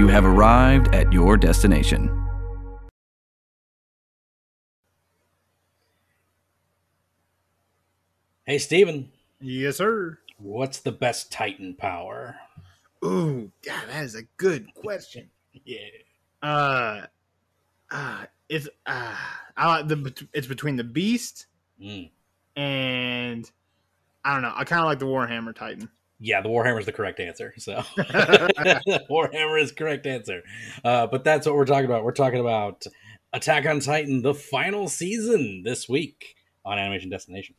You have arrived at your destination. Hey, Steven, Yes, sir. what's the best Titan power? Ooh, God, that is a good question. Yeah. Uh, uh it's uh, I like the it's between the Beast Mm. and I don't know. I kind of like the Warhammer Titan. Yeah, the Warhammer is the correct answer. So, Warhammer is correct answer. Uh, but that's what we're talking about. We're talking about Attack on Titan, the final season this week on Animation Destination.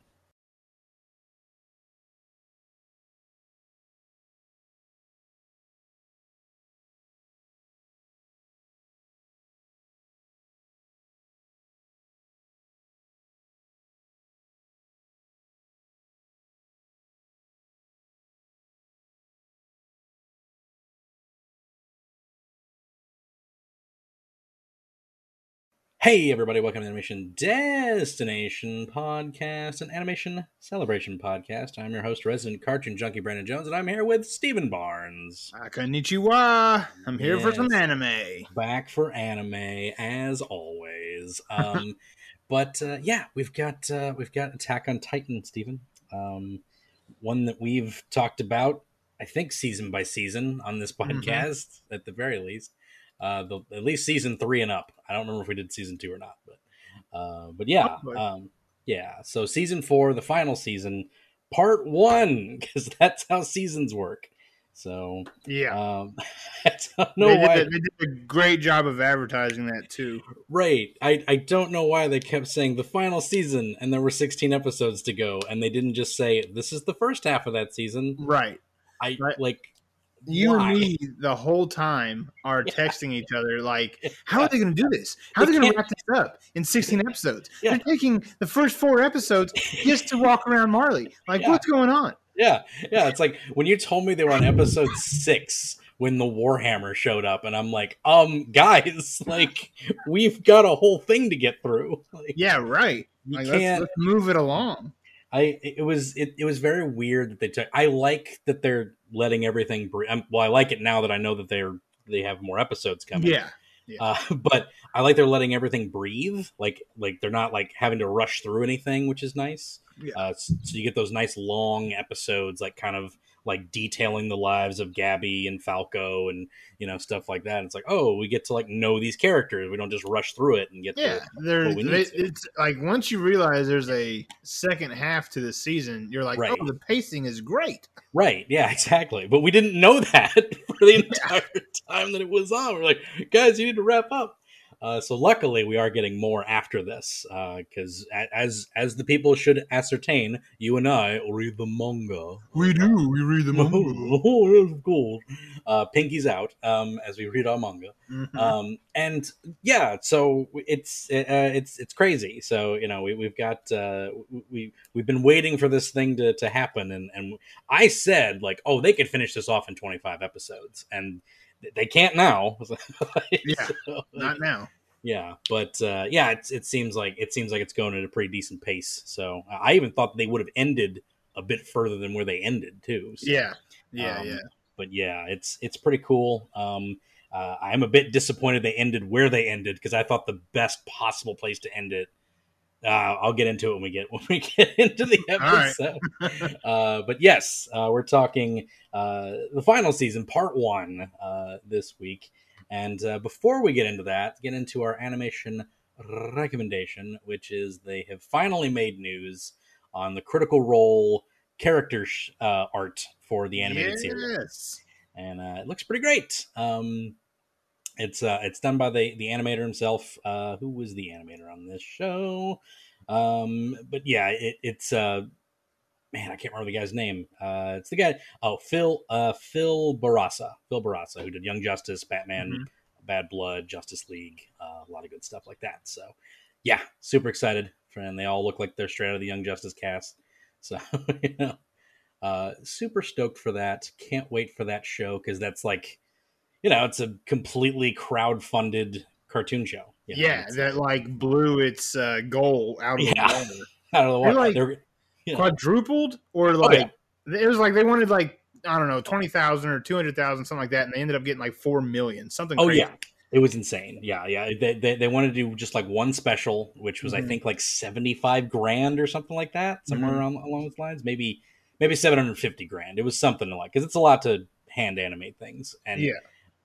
Hey, everybody, welcome to Animation Destination Podcast, an animation celebration podcast. I'm your host, resident cartoon junkie Brandon Jones, and I'm here with Stephen Barnes. Konnichiwa. I'm here for some anime. Back for anime, as always. Um, but uh, yeah, we've got uh, we've got Attack on Titan, Stephen. Um, one that we've talked about, I think, season by season on this Mhm. podcast, at the very least. Uh, the, at least season three and up. I don't remember if we did season two or not, but uh, but yeah, um, yeah. So season four, the final season, part one, because that's how seasons work. So Yeah. um, I don't know they, why. did, they did a great job of advertising that too. Right. I, I don't know why they kept saying the final season and there were 16 episodes to go and they didn't just say this is the first half of that season. Right. I Right. like You why? and me the whole time are Yeah. texting each other like, how are they going to do this? How are They they going to wrap this up in 16 episodes? Yeah. They're taking the first four episodes just to walk around Marley. Like, Yeah. what's going on? Yeah. Yeah, it's like when you told me they were on episode 6 when the Warhammer showed up and I'm like, "Um guys, like we've got a whole thing to get through." Like, Yeah, right. you Like, let's, can't let's move it along. I it was it, it was very weird that they took. I like that they're letting everything. Bre- um, well, I like it now that I know that they're they have more episodes coming. Yeah. Uh, but I like they're letting everything breathe. Like like they're not like having to rush through anything, which is nice. Yeah. Uh, so you get those nice long episodes, like kind of like detailing the lives of Gabi and Falco and you know stuff like that. It's like oh, we get to like know these characters. We don't just rush through it and get Yeah, there. what we need They, it's like once you realize there's a second half to the season, you're like, Right. oh, the pacing is great. Right. Yeah, exactly. But we didn't know that for the entire time that it was on. We're like, guys, you need to wrap up. Uh, so luckily, we are getting more after this because as as the people should ascertain, you and I read the manga. We do. We read the manga. Oh, that's cool. Uh, Pinky's out um, as we read our manga Mhm. um, and yeah, so it's uh, it's it's crazy. So you know we we've got uh, we we've been waiting for this thing to, to happen, and and I said like, oh, they could finish this off in twenty five episodes, and they can't now. Yeah, So, Not now. yeah, but uh, yeah, it's, it seems like it seems like it's going at a pretty decent pace. So I even thought they would have ended a bit further than where they ended too. So, Yeah. Yeah. um, yeah. But yeah, it's it's pretty cool. Um, uh, I'm a bit disappointed they ended where they ended because I thought the best possible place to end it. Uh, I'll get into it when we get when we get into the right. episode. uh, but yes, uh, we're talking uh, the final season, part one, uh, this week. And uh, before we get into that, get into our animation recommendation, which is they have finally made news on the Critical Role character sh- uh, art for the animated series and uh, it looks pretty great. Um, it's uh, it's done by the the animator himself. Uh, who was the animator on this show? Um, but yeah, it, it's uh, man, I can't remember the guy's name. Uh, it's the guy. Oh, Phil uh, Phil Bourassa. Phil Bourassa, who did Young Justice, Batman, Mhm. Bad Blood, Justice League, uh, a lot of good stuff like that. So yeah, super excited. And they all look like they're straight out of the Young Justice cast. So you know, uh, super stoked for that. Can't wait for that show because that's like, you know, it's a completely crowd funded cartoon show. you know, yeah, it's that like blew its uh, goal out of Yeah. the water. out of the water. like- They're- Yeah. Quadrupled or Oh, like it was like they wanted like I don't know twenty thousand or two hundred thousand, something like that, and they ended up getting like four million, something. Oh, crazy. yeah. It was insane. Yeah, yeah. They, they, they wanted to do just like one special, which was I Mhm. think like seventy five grand or something like that, somewhere Mhm. around along those lines. Maybe maybe seven hundred fifty grand. It was something like because it's a lot to hand animate things, and yeah,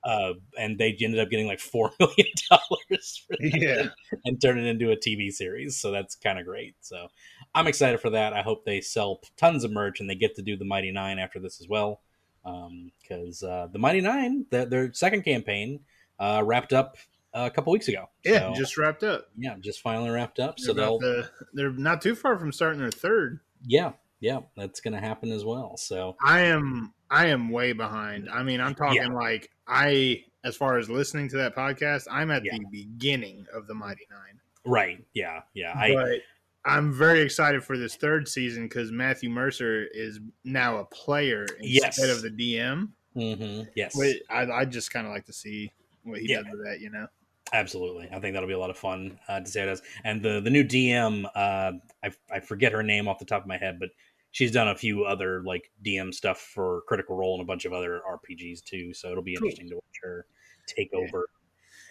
uh, and they ended up getting like four million dollars for that yeah. and turn it into a TV series. So that's kind of great. So I'm excited for that. I hope they sell tons of merch and they get to do the Mighty Nein after this as well. Because uh, the Mighty Nein, the, their second campaign, uh, wrapped up a couple weeks ago. Yeah, So, just wrapped up. yeah, just finally wrapped up. So They're they'll, about to- they're not too far from starting their third. yeah, yeah, that's going to happen as well. So I am I am way behind. I mean, I'm talking Yeah. like I as far as listening to that podcast, I'm at Yeah. the beginning of the Mighty Nein. right, yeah, yeah, I but I'm very excited for this third season because Matthew Mercer is now a player instead Yes. of the DM. mhm, yes, Wait, I, I just kind of like to see what he Yeah. does with that. You know? Absolutely, I think that'll be a lot of fun uh, to say it as. And the the new DM, uh, I I forget her name off the top of my head, but she's done a few other like DM stuff for Critical Role and a bunch of other RPGs too. So it'll be interesting to watch her take Yeah. over.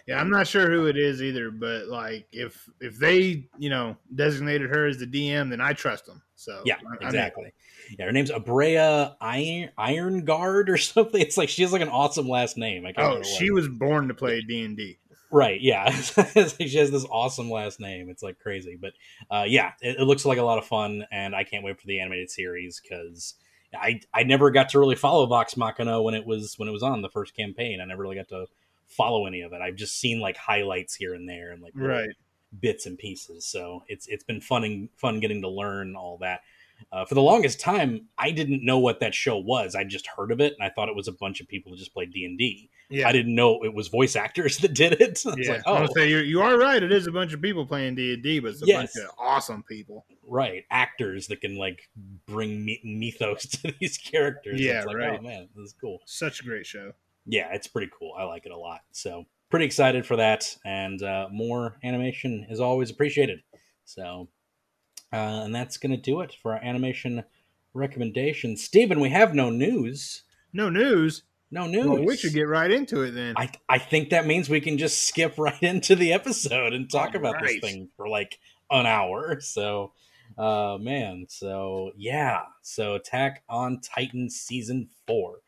Yeah, I'm not sure who it is either, but like if if they you know designated her as the DM, then I trust them. So Yeah, I- I exactly. Yeah, her name's Aabria Iron Iron Guard or something. It's like she has like an awesome last name. I can't oh, she was born to play D and D. Right, yeah. She has this awesome last name. It's like crazy. But uh, yeah, it, it looks like a lot of fun, and I can't wait for the animated series because I I never got to really follow Vox Machina when it was when it was on the first campaign. I never really got to follow any of it. I've just seen like highlights here and there and like Right. bits and pieces. So it's it's been fun and fun getting to learn all that. Uh, for the longest time, I didn't know what that show was. I just heard of it, and I thought it was a bunch of people who just played D and D. I didn't know it was voice actors that did it. I was yeah. like, oh, to say you you are right. It is a bunch of people playing D and D, but it's a Yes. bunch of awesome people. right, actors that can like bring me- mythos to these characters. Yeah, like, right. Oh man, this is cool. Such a great show. Yeah, it's pretty cool. I like it a lot. So pretty excited for that, and uh, more animation is always appreciated. So, uh, and that's gonna do it for our animation recommendations. Stephen, we have no news. No news. No news. Well, we should get right into it then. I, I think that means we can just skip right into the episode and talk All about this thing for like an hour. So, uh, man, so yeah, so Attack on Titan season four.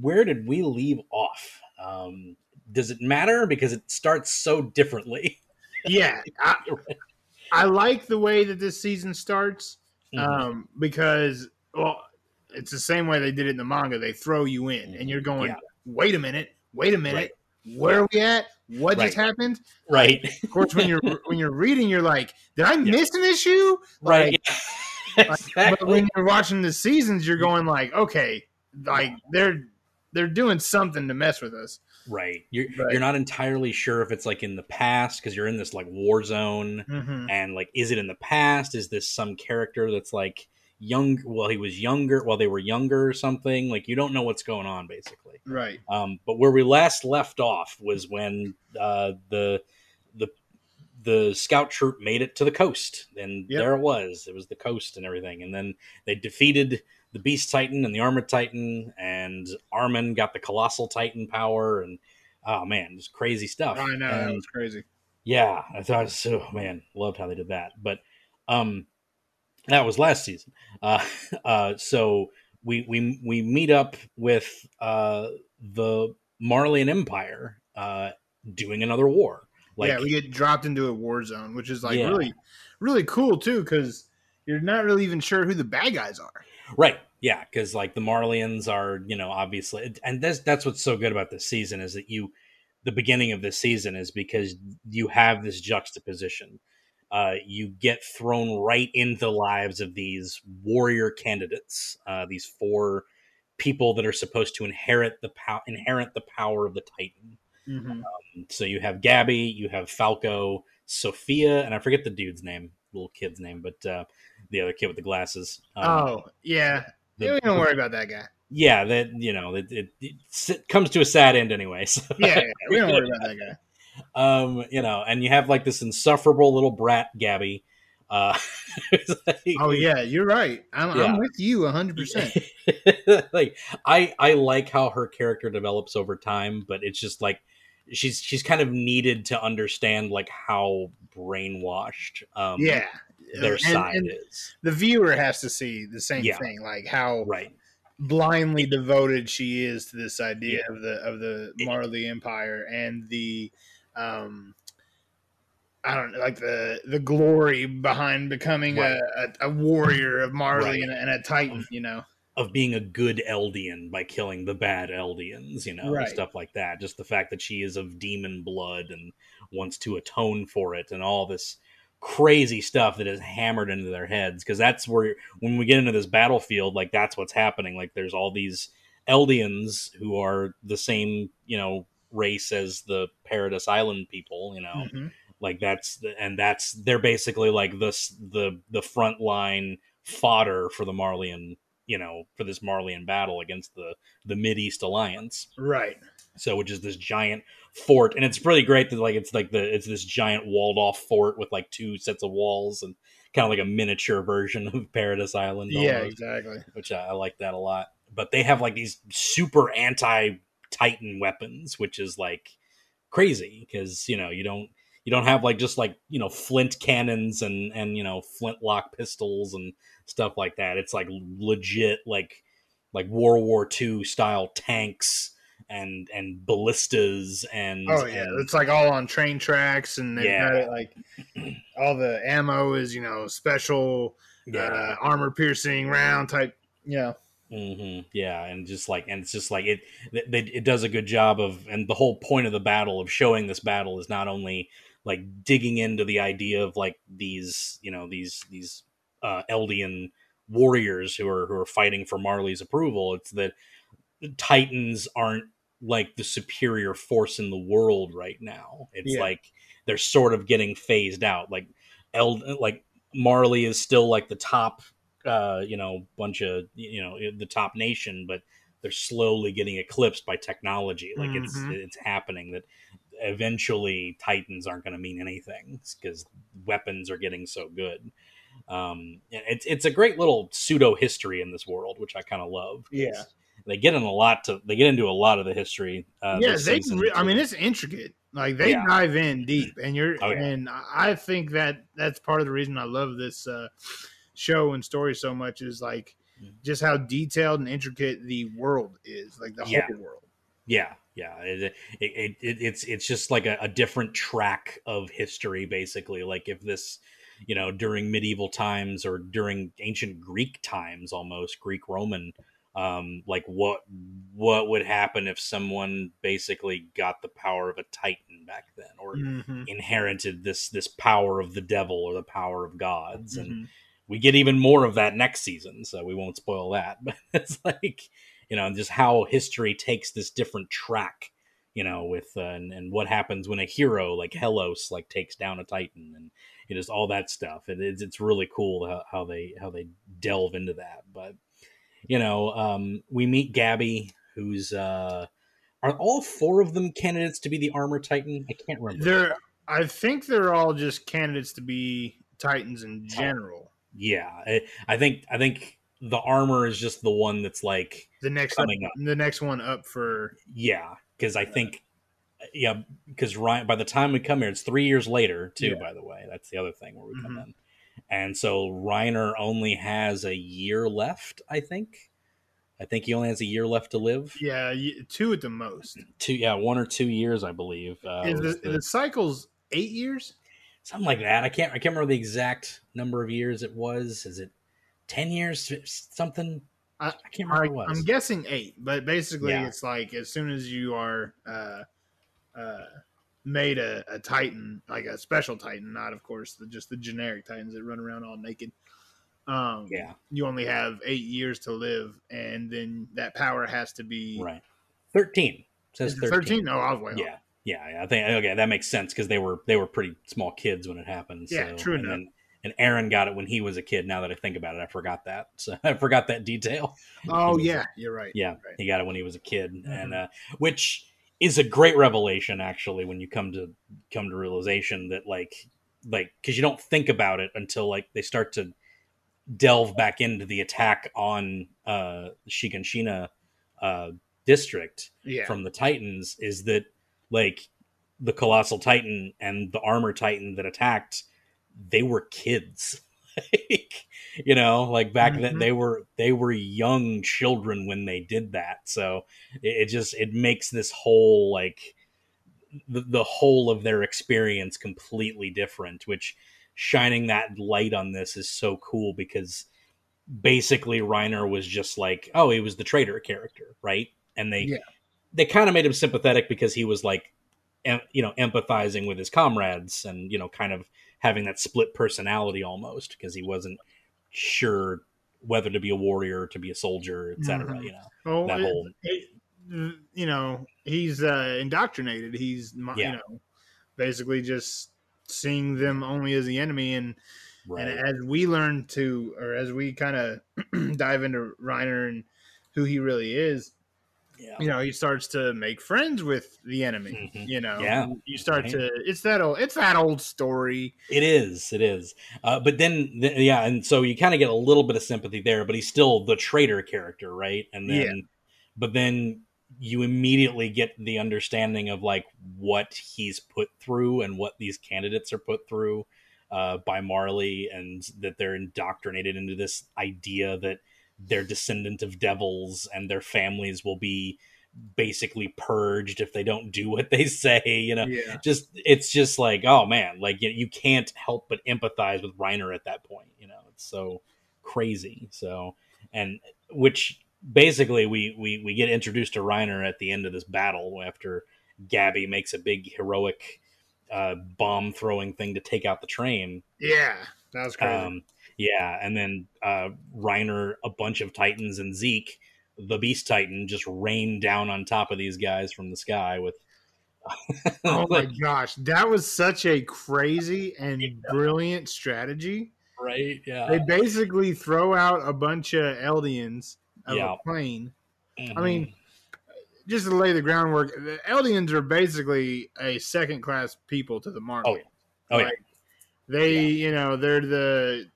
Where did we leave off? Um, does it matter because it starts so differently? yeah, I, I like the way that this season starts Mhm. um, because well, it's the same way they did it in the manga. They throw you in, and you're going, Yeah. "Wait a minute, wait a minute, where are we at? What just happened?" right, Of course, when you're when you're reading, you're like, "Did I miss an issue?" right, Like, exactly. But when you're watching the seasons, you're going like, "Okay, like they're they're doing something to mess with us." Right. You're Right. you're not entirely sure if it's like in the past because you're in this like war zone. Mm-hmm. and like is it in the past is this some character that's like young well he was younger while they were younger or something like you don't know what's going on basically Right. um, but where we last left off was when uh, the the the scout troop made it to the coast and Yep. there it was it was the coast and everything and then they defeated the beast titan and the armored titan and armin got the colossal titan power and oh man just crazy stuff I know that was crazy. yeah, I thought so. Man, loved how they did that. But um, that was last season. Uh, uh, so we we we meet up with uh the Marleyan Empire uh doing another war. Like yeah, we get dropped into a war zone, which is like Yeah. really, really cool too, because you're not really even sure who the bad guys are. Right. Yeah, because like the Marleyans are, you know, obviously, and that's that's what's so good about this season is that you, the beginning of this season is because you have this juxtaposition. Uh, you get thrown right into the lives of these warrior candidates, uh, these four people that are supposed to inherit the power, inherit the power of the Titan. So you have Gabi, you have Falco, Sophia, and I forget the dude's name, little kid's name, but uh, the other kid with the glasses. Um, oh yeah, the- we don't worry about that guy. yeah, that you know, it, it, it comes to a sad end anyway. So, Yeah, yeah, we don't worry about that guy. um, you know, and you have like this insufferable little brat, Gabi, Uh, like- Oh yeah, you're right. I'm, Yeah. I'm with you 100. percent like I I like how her character develops over time, but it's just like she's she's kind of needed to understand like how brainwashed um Yeah, their And- side and is. the viewer has to see the same Yeah. thing, like how Right. blindly devoted she is to this idea Yeah. of the of the Marley Empire and the um I don't know, like the the glory behind becoming Right. a, a, warrior of Marley Right. and, a, and a Titan, you know. Of being a good Eldian by killing the bad Eldians, you know, Right. stuff like that. Just the fact that she is of demon blood and wants to atone for it and all this crazy stuff that is hammered into their heads because that's where when we get into this battlefield like that's what's happening like there's all these eldians who are the same you know race as the paradise island people you know Mhm. like that's the, and that's they're basically like this the the front line fodder for the marleyan you know for this marleyan battle against the the mid east alliance Right. So which is this giant fort and it's really great that like it's like the it's this giant walled off fort with like two sets of walls and kind of like a miniature version of paradise island Yeah, almost, exactly. which I, I like that a lot but they have like these super anti titan weapons which is like crazy because you know you don't you don't have like just like you know flint cannons and and you know flintlock pistols and stuff like that it's like legit like like world war ii style tanks and and ballistas and Oh yeah, and- it's like all on train tracks, and they've got Yeah. it like all the ammo is you know special uh, armor piercing round type. Yeah, hmm Yeah, and just like, and it's just like it, it, it does a good job of, and the whole point of the battle of showing this battle is not only like digging into the idea of like these, you know, these these uh, Eldian warriors who are who are fighting for Marley's approval. It's that Titans aren't like the superior force in the world right now. It's Yeah. like they're sort of getting phased out. Like Eld, like Marley is still like the top uh, you know, bunch of you know the top nation, but they're slowly getting eclipsed by technology. Like Mhm. it's it's happening that eventually Titans aren't going to mean anything because weapons are getting so good. Um, it's it's a great little pseudo history in this world, which I kind of love. Yeah. They get in a lot to they get into a lot of the history. Uh, yeah. They, re- I mean, it's intricate. Like they Yeah. dive in deep, and you're, Oh, yeah. and I think that that's part of the reason I love this uh, show and story so much is like Mm. just how detailed and intricate the world is, like the Yeah. whole world. Yeah, yeah. It, it, it, it, it's it's just like a, a different track of history, basically. Like if this, you know, during medieval times or during ancient Greek times, almost Greek Roman, um, like what what would happen if someone basically got the power of a titan back then, or Mhm. inherited this this power of the devil or the power of gods, and Mhm. we get even more of that next season, so we won't spoil that. But it's like, you know, just how history takes this different track, you know, with uh, and, and what happens when a hero like Helos like takes down a Titan and it is all that stuff. It is it's really cool how, how they how they delve into that. But you know, um, we meet Gabi, who's uh, are all four of them candidates to be the armor Titan? I can't remember. They're, I think they're all just candidates to be Titans in general. yeah, I, I think I think the armor is just the one that's like The next Coming up. the next one up for Yeah, because I think, yeah, because Reiner. By the time we come here, it's three years later too. Yeah. By the way, that's the other thing where we come Mhm. in, and so Reiner only has a year left. I think. I think he only has a year left to live. yeah two at the most. Two, yeah, one or two years, I believe. Uh, Is the, the- the cycle's eight years? something like that. I can't. I can't remember the exact number of years it was. Is it ten years? Something. I- I can't remember I, what it was. I'm guessing eight, but basically Yeah. it's like as soon as you are uh, uh, made a, a Titan, like a special Titan, not of course the, just the generic Titans that run around all naked. Um, yeah. you only have eight years to live, and then that power has to be Right. Thirteen. It says it 13? No, I was way off. Yeah, yeah, yeah. I think okay, that makes sense because they were they were pretty small kids when it happened. Yeah, so, true and enough. Then, and Eren got it when he was a kid. Now that I think about it, I forgot that. So I forgot that detail. Oh yeah, you're right. Yeah, Right. he got it when he was a kid, Mhm. and uh, which is a great revelation actually when you come to come to realization that like like because you don't think about it until like they start to delve back into the attack on uh Shiganshina uh district Yeah. from the Titans is that like the colossal titan and the armor titan that attacked they were kids like you know like back then Mhm. they were they were young children when they did that so it, it just it makes this whole like the, the whole of their experience completely different which shining that light on this is so cool because basically Reiner was just like oh he was the traitor character right and they Yeah. they kind of made him sympathetic because he was like em- you know empathizing with his comrades and you know kind of having that split personality almost because he wasn't sure whether to be a warrior or to be a soldier etc Mhm. you know Oh, that it- whole- it- you know, he's uh, indoctrinated. He's Yeah. you know, basically just seeing them only as the enemy, and right and as we learn to, or as we kind of dive into Reiner and who he really is, yeah you know, he starts to make friends with the enemy. Mhm. You know, Yeah. you start Right. to. It's that old. It's that old story. It is. It is. Uh, but then, th- yeah, and so you kind of get a little bit of sympathy there, but he's still the traitor character, right? And then, Yeah. but then you immediately get the understanding of like what he's put through and what these candidates are put through uh, by Marley, and that they're indoctrinated into this idea that they're descendant of devils and their families will be basically purged if they don't do what they say. You know, Yeah, just it's just like oh man like you, you can't help but empathize with reiner at that point you know it's so crazy so and which basically we we, we get introduced to reiner at the end of this battle after gabi makes a big heroic uh, bomb throwing thing to take out the train yeah, that was crazy. um, yeah and then uh, reiner a bunch of titans and zeke the beast titan just rain down on top of these guys from the sky with oh my gosh, that was such a crazy and brilliant strategy. right yeah They basically throw out a bunch of Eldians of Yeah. a plane. Mhm. I mean, just to lay the groundwork, the Eldians are basically a second class people to the Marley. Oh, yeah. oh yeah, They, Yeah. you know, they're the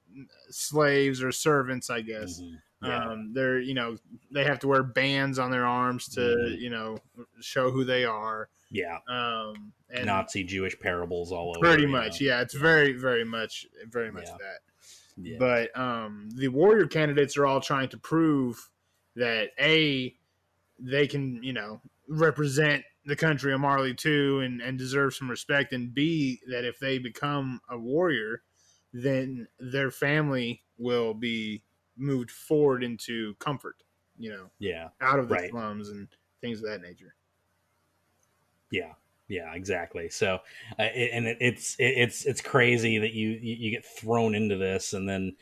slaves or servants, I guess. Mhm. yeah, Um, they're, you know, they have to wear bands on their arms to, Mhm. you know, show who they are. yeah. Um, and Nazi Jewish parables all over. pretty you much, know? yeah, it's very, very much, very much Yeah. that. Yeah. But um, the warrior candidates are all trying to prove that a they can you know represent the country of Marley too and and deserve some respect, and b that if they become a warrior, then their family will be moved forward into comfort, you know, yeah, out of the Right. slums and things of that nature. yeah, yeah, exactly. So, uh, it, and it, it's it, it's it's crazy that you, you get thrown into this, and then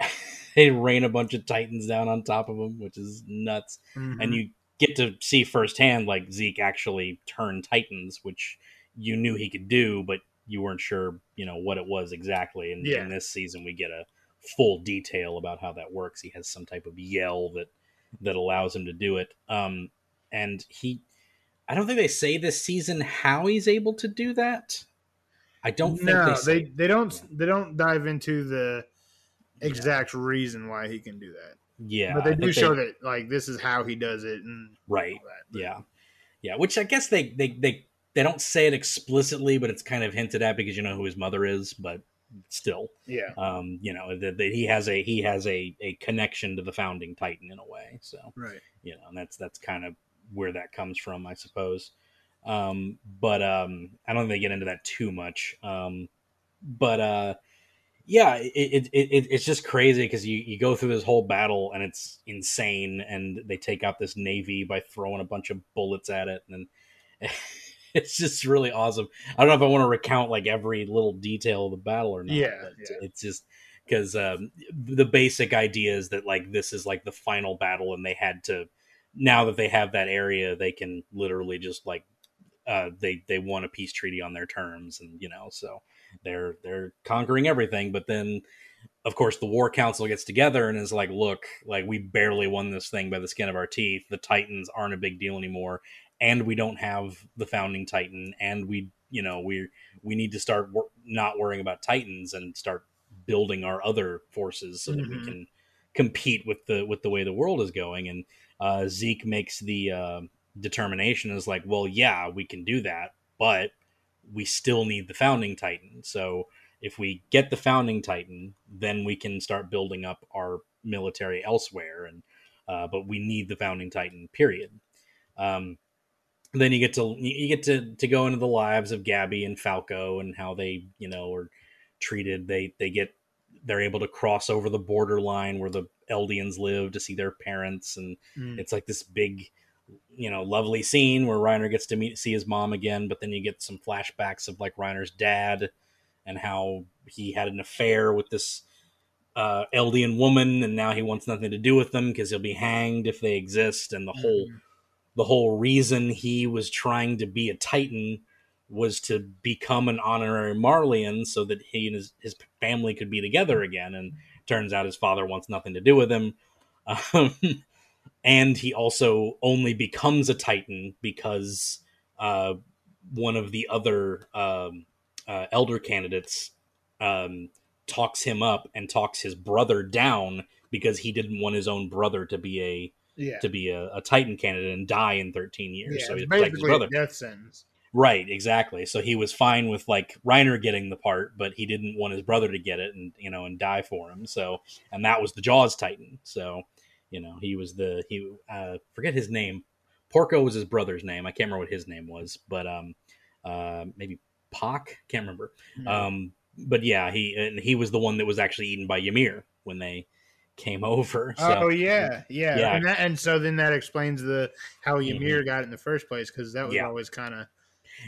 they rain a bunch of titans down on top of them, which is nuts. Mm-hmm. And you get to see firsthand like Zeke actually turn titans, which you knew he could do, but you weren't sure, you know, what it was exactly. And Yeah. in this season, we get a full detail about how that works. He has some type of yell that that allows him to do it. Um, and he, I don't think they say this season how he's able to do that. I don't think no, they they say. they don't they don't dive into the exact reason why he can do that. yeah, but they I do think show that like this is how he does it and right. that. Yeah, yeah. Which I guess they they they they don't say it explicitly, but it's kind of hinted at because you know who his mother is. But still, yeah, um, you know that, that he has a he has a a connection to the founding Titan in a way. So right. you know, and that's that's kind of where that comes from, I suppose. Um, but um, I don't think they get into that too much. Um, but uh, yeah, it, it, it it's just crazy because you you go through this whole battle and it's insane, and they take out this navy by throwing a bunch of bullets at it, and then it's just really awesome. I don't know if I want to recount like every little detail of the battle or not. Yeah, but yeah. it's just because um, the basic idea is that like this is like the final battle, and they had to now that they have that area, they can literally just like uh, they they want a peace treaty on their terms, and you know, so they're they're conquering everything. But then, of course, the War Council gets together and is like, "Look, like we barely won this thing by the skin of our teeth. The Titans aren't a big deal anymore, and we don't have the founding titan and we you know we we need to start wor- not worrying about titans and start building our other forces so that we Mhm. can compete with the with the way the world is going. And uh, zeke makes the uh, determination is like well yeah we can do that but we still need the founding titan. So if we get the founding titan then we can start building up our military elsewhere and uh, but we need the founding titan period. Um, then you get to you get to to go into the lives of Gabi and Falco and how they you know are treated. They they get they're able to cross over the borderline where the Eldians live to see their parents, and Mm. it's like this big you know lovely scene where Reiner gets to meet see his mom again. But then you get some flashbacks of like Reiner's dad and how he had an affair with this uh, Eldian woman, and now he wants nothing to do with them because he'll be hanged if they exist, and the whole Mhm. The whole reason he was trying to be a Titan was to become an honorary Marleyan so that he and his, his family could be together again. And turns out his father wants nothing to do with him. Um, and he also only becomes a Titan because uh, one of the other um, uh, elder candidates um, talks him up and talks his brother down because he didn't want his own brother to be a Yeah. to be a, a Titan candidate and die in 13 years. Yeah, so he protect his basically brother. a death sentence. Right, exactly. So he was fine with like Reiner getting the part, but he didn't want his brother to get it and you know and die for him. So and that was the Jaws Titan. So you know he was the he uh, forget his name. Porco was his brother's name. I can't remember what his name was, but um uh maybe Pock can't remember. Mhm. Um, but yeah, he and he was the one that was actually eaten by Ymir when they came over. So, oh yeah, yeah, Yeah. And, that, and so then that explains the how Mhm. Got it in the first place because that was Yeah. always kind of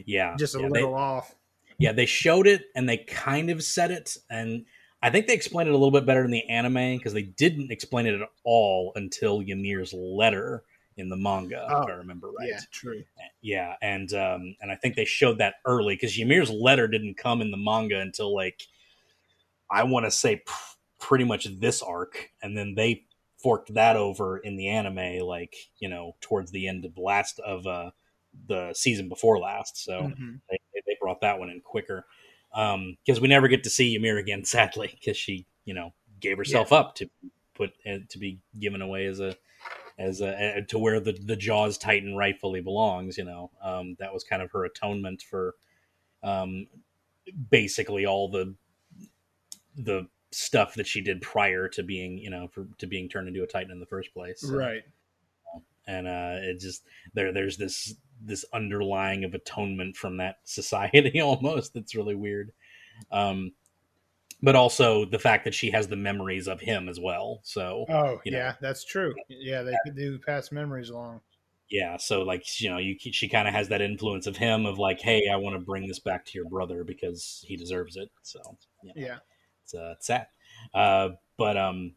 yeah, just a yeah, they- little off. yeah, they showed it and they kind of said it, and I think they explained it a little bit better in the anime because they didn't explain it at all until Ymir's letter in the manga, Oh, if I remember right. Yeah, true. Yeah, and um, and I think they showed that early because Ymir's letter didn't come in the manga until like I want to say pretty much this arc, and then they forked that over in the anime, like you know towards the end of the last of uh, the season before last. So Mhm. they, they brought that one in quicker Um because we never get to see Ymir again, sadly, because she you know gave herself up to put uh, to be given away as a as a, uh, to where the the Jaws Titan rightfully belongs. You know, um, that was kind of her atonement for um, basically all the the stuff that she did prior to being you know for to being turned into a Titan in the first place. So- Right. and uh, it just there there's this this underlying of atonement from that society almost that's really weird um but also the fact that she has the memories of him as well so Oh you know. yeah, that's true. Yeah, they could do pass memories along. yeah so like you know you she kind of has that influence of him of like hey i want to bring this back to your brother because he deserves it so know, Yeah. It's, uh, it's sad uh but um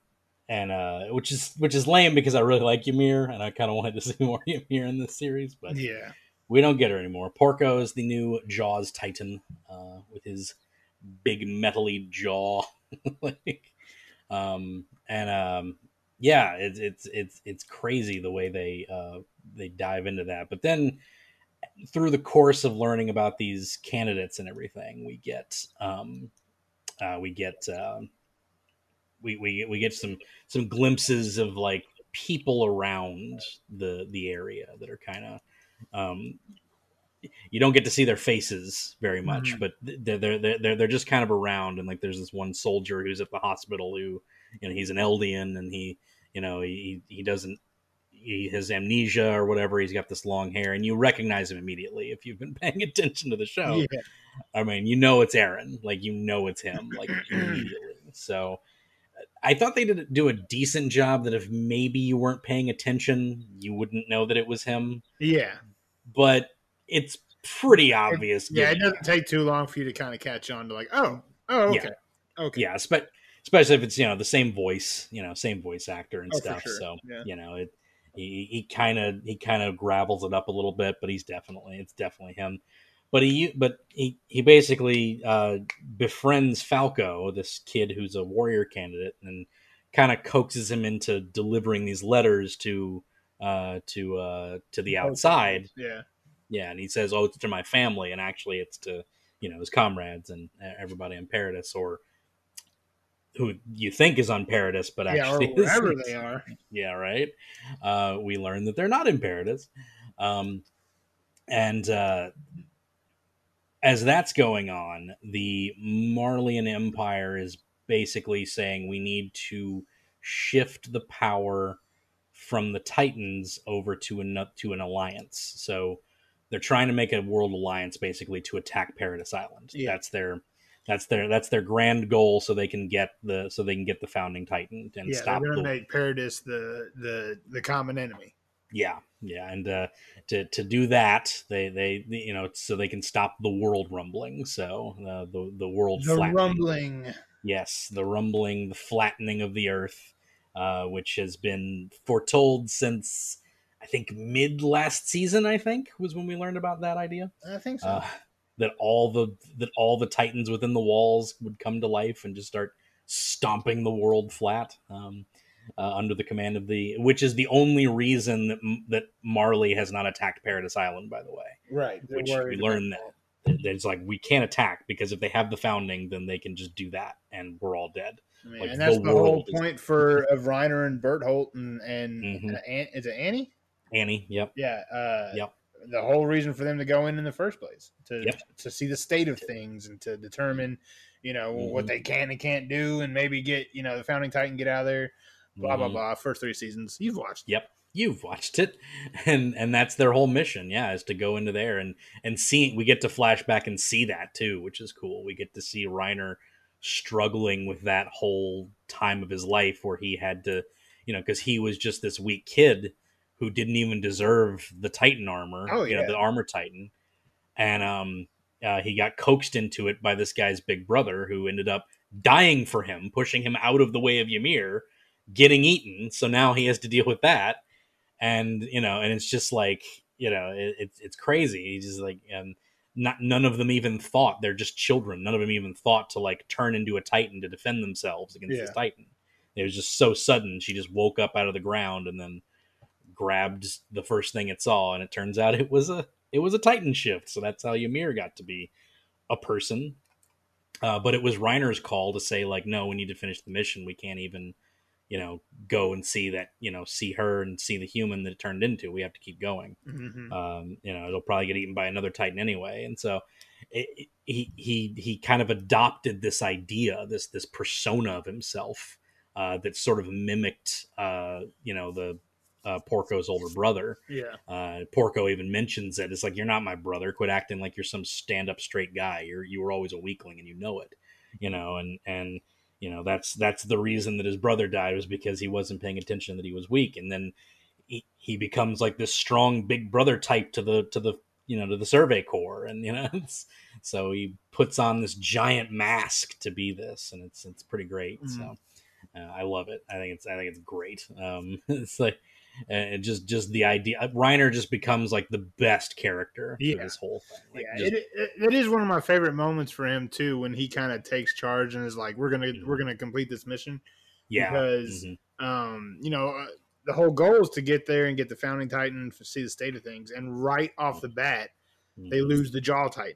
and uh which is which is lame because i really like ymir and i kind of wanted to see more ymir in this series but Yeah. we don't get her anymore. Porco is the new Jaws Titan uh, with his big metally jaw, like, um, and um, yeah, it's it's it's it's crazy the way they uh, they dive into that. But then through the course of learning about these candidates and everything, we get um, uh, we get um, we, we we get some some glimpses of like people around the the area that are kind of um, you don't get to see their faces very much, Mhm. but they're, they're they're they're they're just kind of around. And like, there's this one soldier who's at the hospital who, you know, he's an Eldian, and he, you know, he he doesn't he has amnesia or whatever. He's got this long hair, and you recognize him immediately if you've been paying attention to the show. Yeah. I mean, you know it's Eren, like you know it's him, like immediately. So I thought they did do a decent job. That if maybe you weren't paying attention, you wouldn't know that it was him. Yeah. But it's pretty obvious. Yeah. It doesn't take too long for you to kind of catch on to like, oh, oh, Yeah. okay, okay. yeah, spe- especially if it's you know the same voice, you know, same voice actor and Oh, stuff. sure. So Yeah. you know, it he he kind of he kind of gravels it up a little bit, but he's definitely it's definitely him. But he but he he basically uh, befriends Falco, this kid who's a warrior candidate, and kind of coaxes him into delivering these letters to uh, to uh, to the outside. Yeah. Yeah, and he says, "Oh, it's to my family," and actually, it's to you know his comrades and uh, everybody on Paradis, or who you think is on Paradis, but Yeah, actually, is- wherever they are. yeah, right. Uh, we learn that they're not in Paradis, um, and uh, as that's going on, the Marleyan Empire is basically saying we need to shift the power from the Titans over to an to an alliance. So they're trying to make a world alliance basically to attack Paradis Island. Yeah. That's their that's their that's their grand goal so they can get the so they can get the founding titan and Yeah, stop they're gonna make Paradis the the the common enemy. yeah yeah and uh to to do that they they you know so they can stop the world rumbling so uh, the the world The flattening. rumbling. yes the rumbling the flattening of the earth uh which has been foretold since i think mid last season i think was when we learned about that idea I think so. That all the that all the titans within the walls would come to life and just start stomping the world flat um, uh, under the command of the which is the only reason that that Marley has not attacked Paradise Island by the way right. they're which we worried learned about that it's like we can't attack because if they have the founding then they can just do that and we're all dead I mean, like, and that's the the, whole world is- point for of Reiner and Bertholt and and Mhm. uh, An- is it Annie? Annie yep Yeah. Uh, Yep. The whole reason for them to go in in the first place to Yep. to see the state of things and to determine, you know, what Mhm. they can and can't do, and maybe get you know the founding titan get out of there. Blah blah Mhm. blah. First three seasons you've watched. Yep, you've watched it, and and that's their whole mission. Yeah, is to go into there and and see. We get to flashback and see that too, which is cool. We get to see Reiner struggling with that whole time of his life where he had to, you know, because he was just this weak kid who didn't even deserve the Titan armor. Oh, you know, yeah. the armor Titan, and um, uh, he got coaxed into it by this guy's big brother who ended up dying for him, pushing him out of the way of Ymir, getting eaten. So now he has to deal with that, and you know, and it's just like you know, it, it's it's crazy. He's just like, um, not none of them even thought they're just children. None of them even thought to like turn into a titan to defend themselves against this titan. It was just so sudden. She just woke up out of the ground and then grabbed the first thing it saw, and it turns out it was a it was a titan shift. So that's how Ymir got to be a person. Uh, but it was Reiner's call to say like, no, we need to finish the mission. We can't even, you know, go and see that, you know, see her and see the human that it turned into. We have to keep going. Mhm. Um, you know, it'll probably get eaten by another Titan anyway. And so it, it- he he he kind of adopted this idea, this this persona of himself uh, that sort of mimicked, uh, you know, the uh, Porco's older brother. Yeah. Uh, Porco even mentions it. It's like you're not my brother. Quit acting like you're some stand up straight guy. You're you were always a weakling and you know it. You know, and and you know that's that's the reason that his brother died was because he wasn't paying attention that he was weak. And then he, he becomes like this strong big brother type to the to the you know to the survey corps and you know it's, so he puts on this giant mask to be this and it's it's pretty great so uh, i love it i think it's i think it's great um it's like uh, it just just the idea reiner just becomes like the best character Yeah. for this whole thing like yeah, just- it, it, it is one of my favorite moments for him too when he kind of takes charge and is like, "We're gonna we're gonna complete this mission." yeah because mhm, um, you know uh, the whole goal is to get there and get the founding titan to see the state of things, and right off the bat they mhm. lose the jaw titan.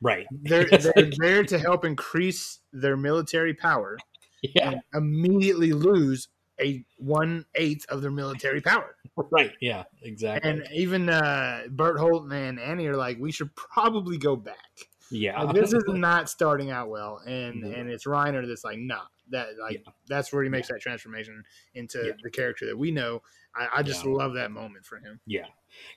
right They're they're there to help increase their military power yeah and immediately lose a one eighth of their military power. right yeah exactly And even uh, Bertholt and Annie are like, we should probably go back. yeah Like, this is not starting out well, and No. and it's Reiner that's like, nah, that like Yeah. that's where he makes that transformation into Yeah. the character that we know. I, I just Yeah. love that moment for him. Yeah,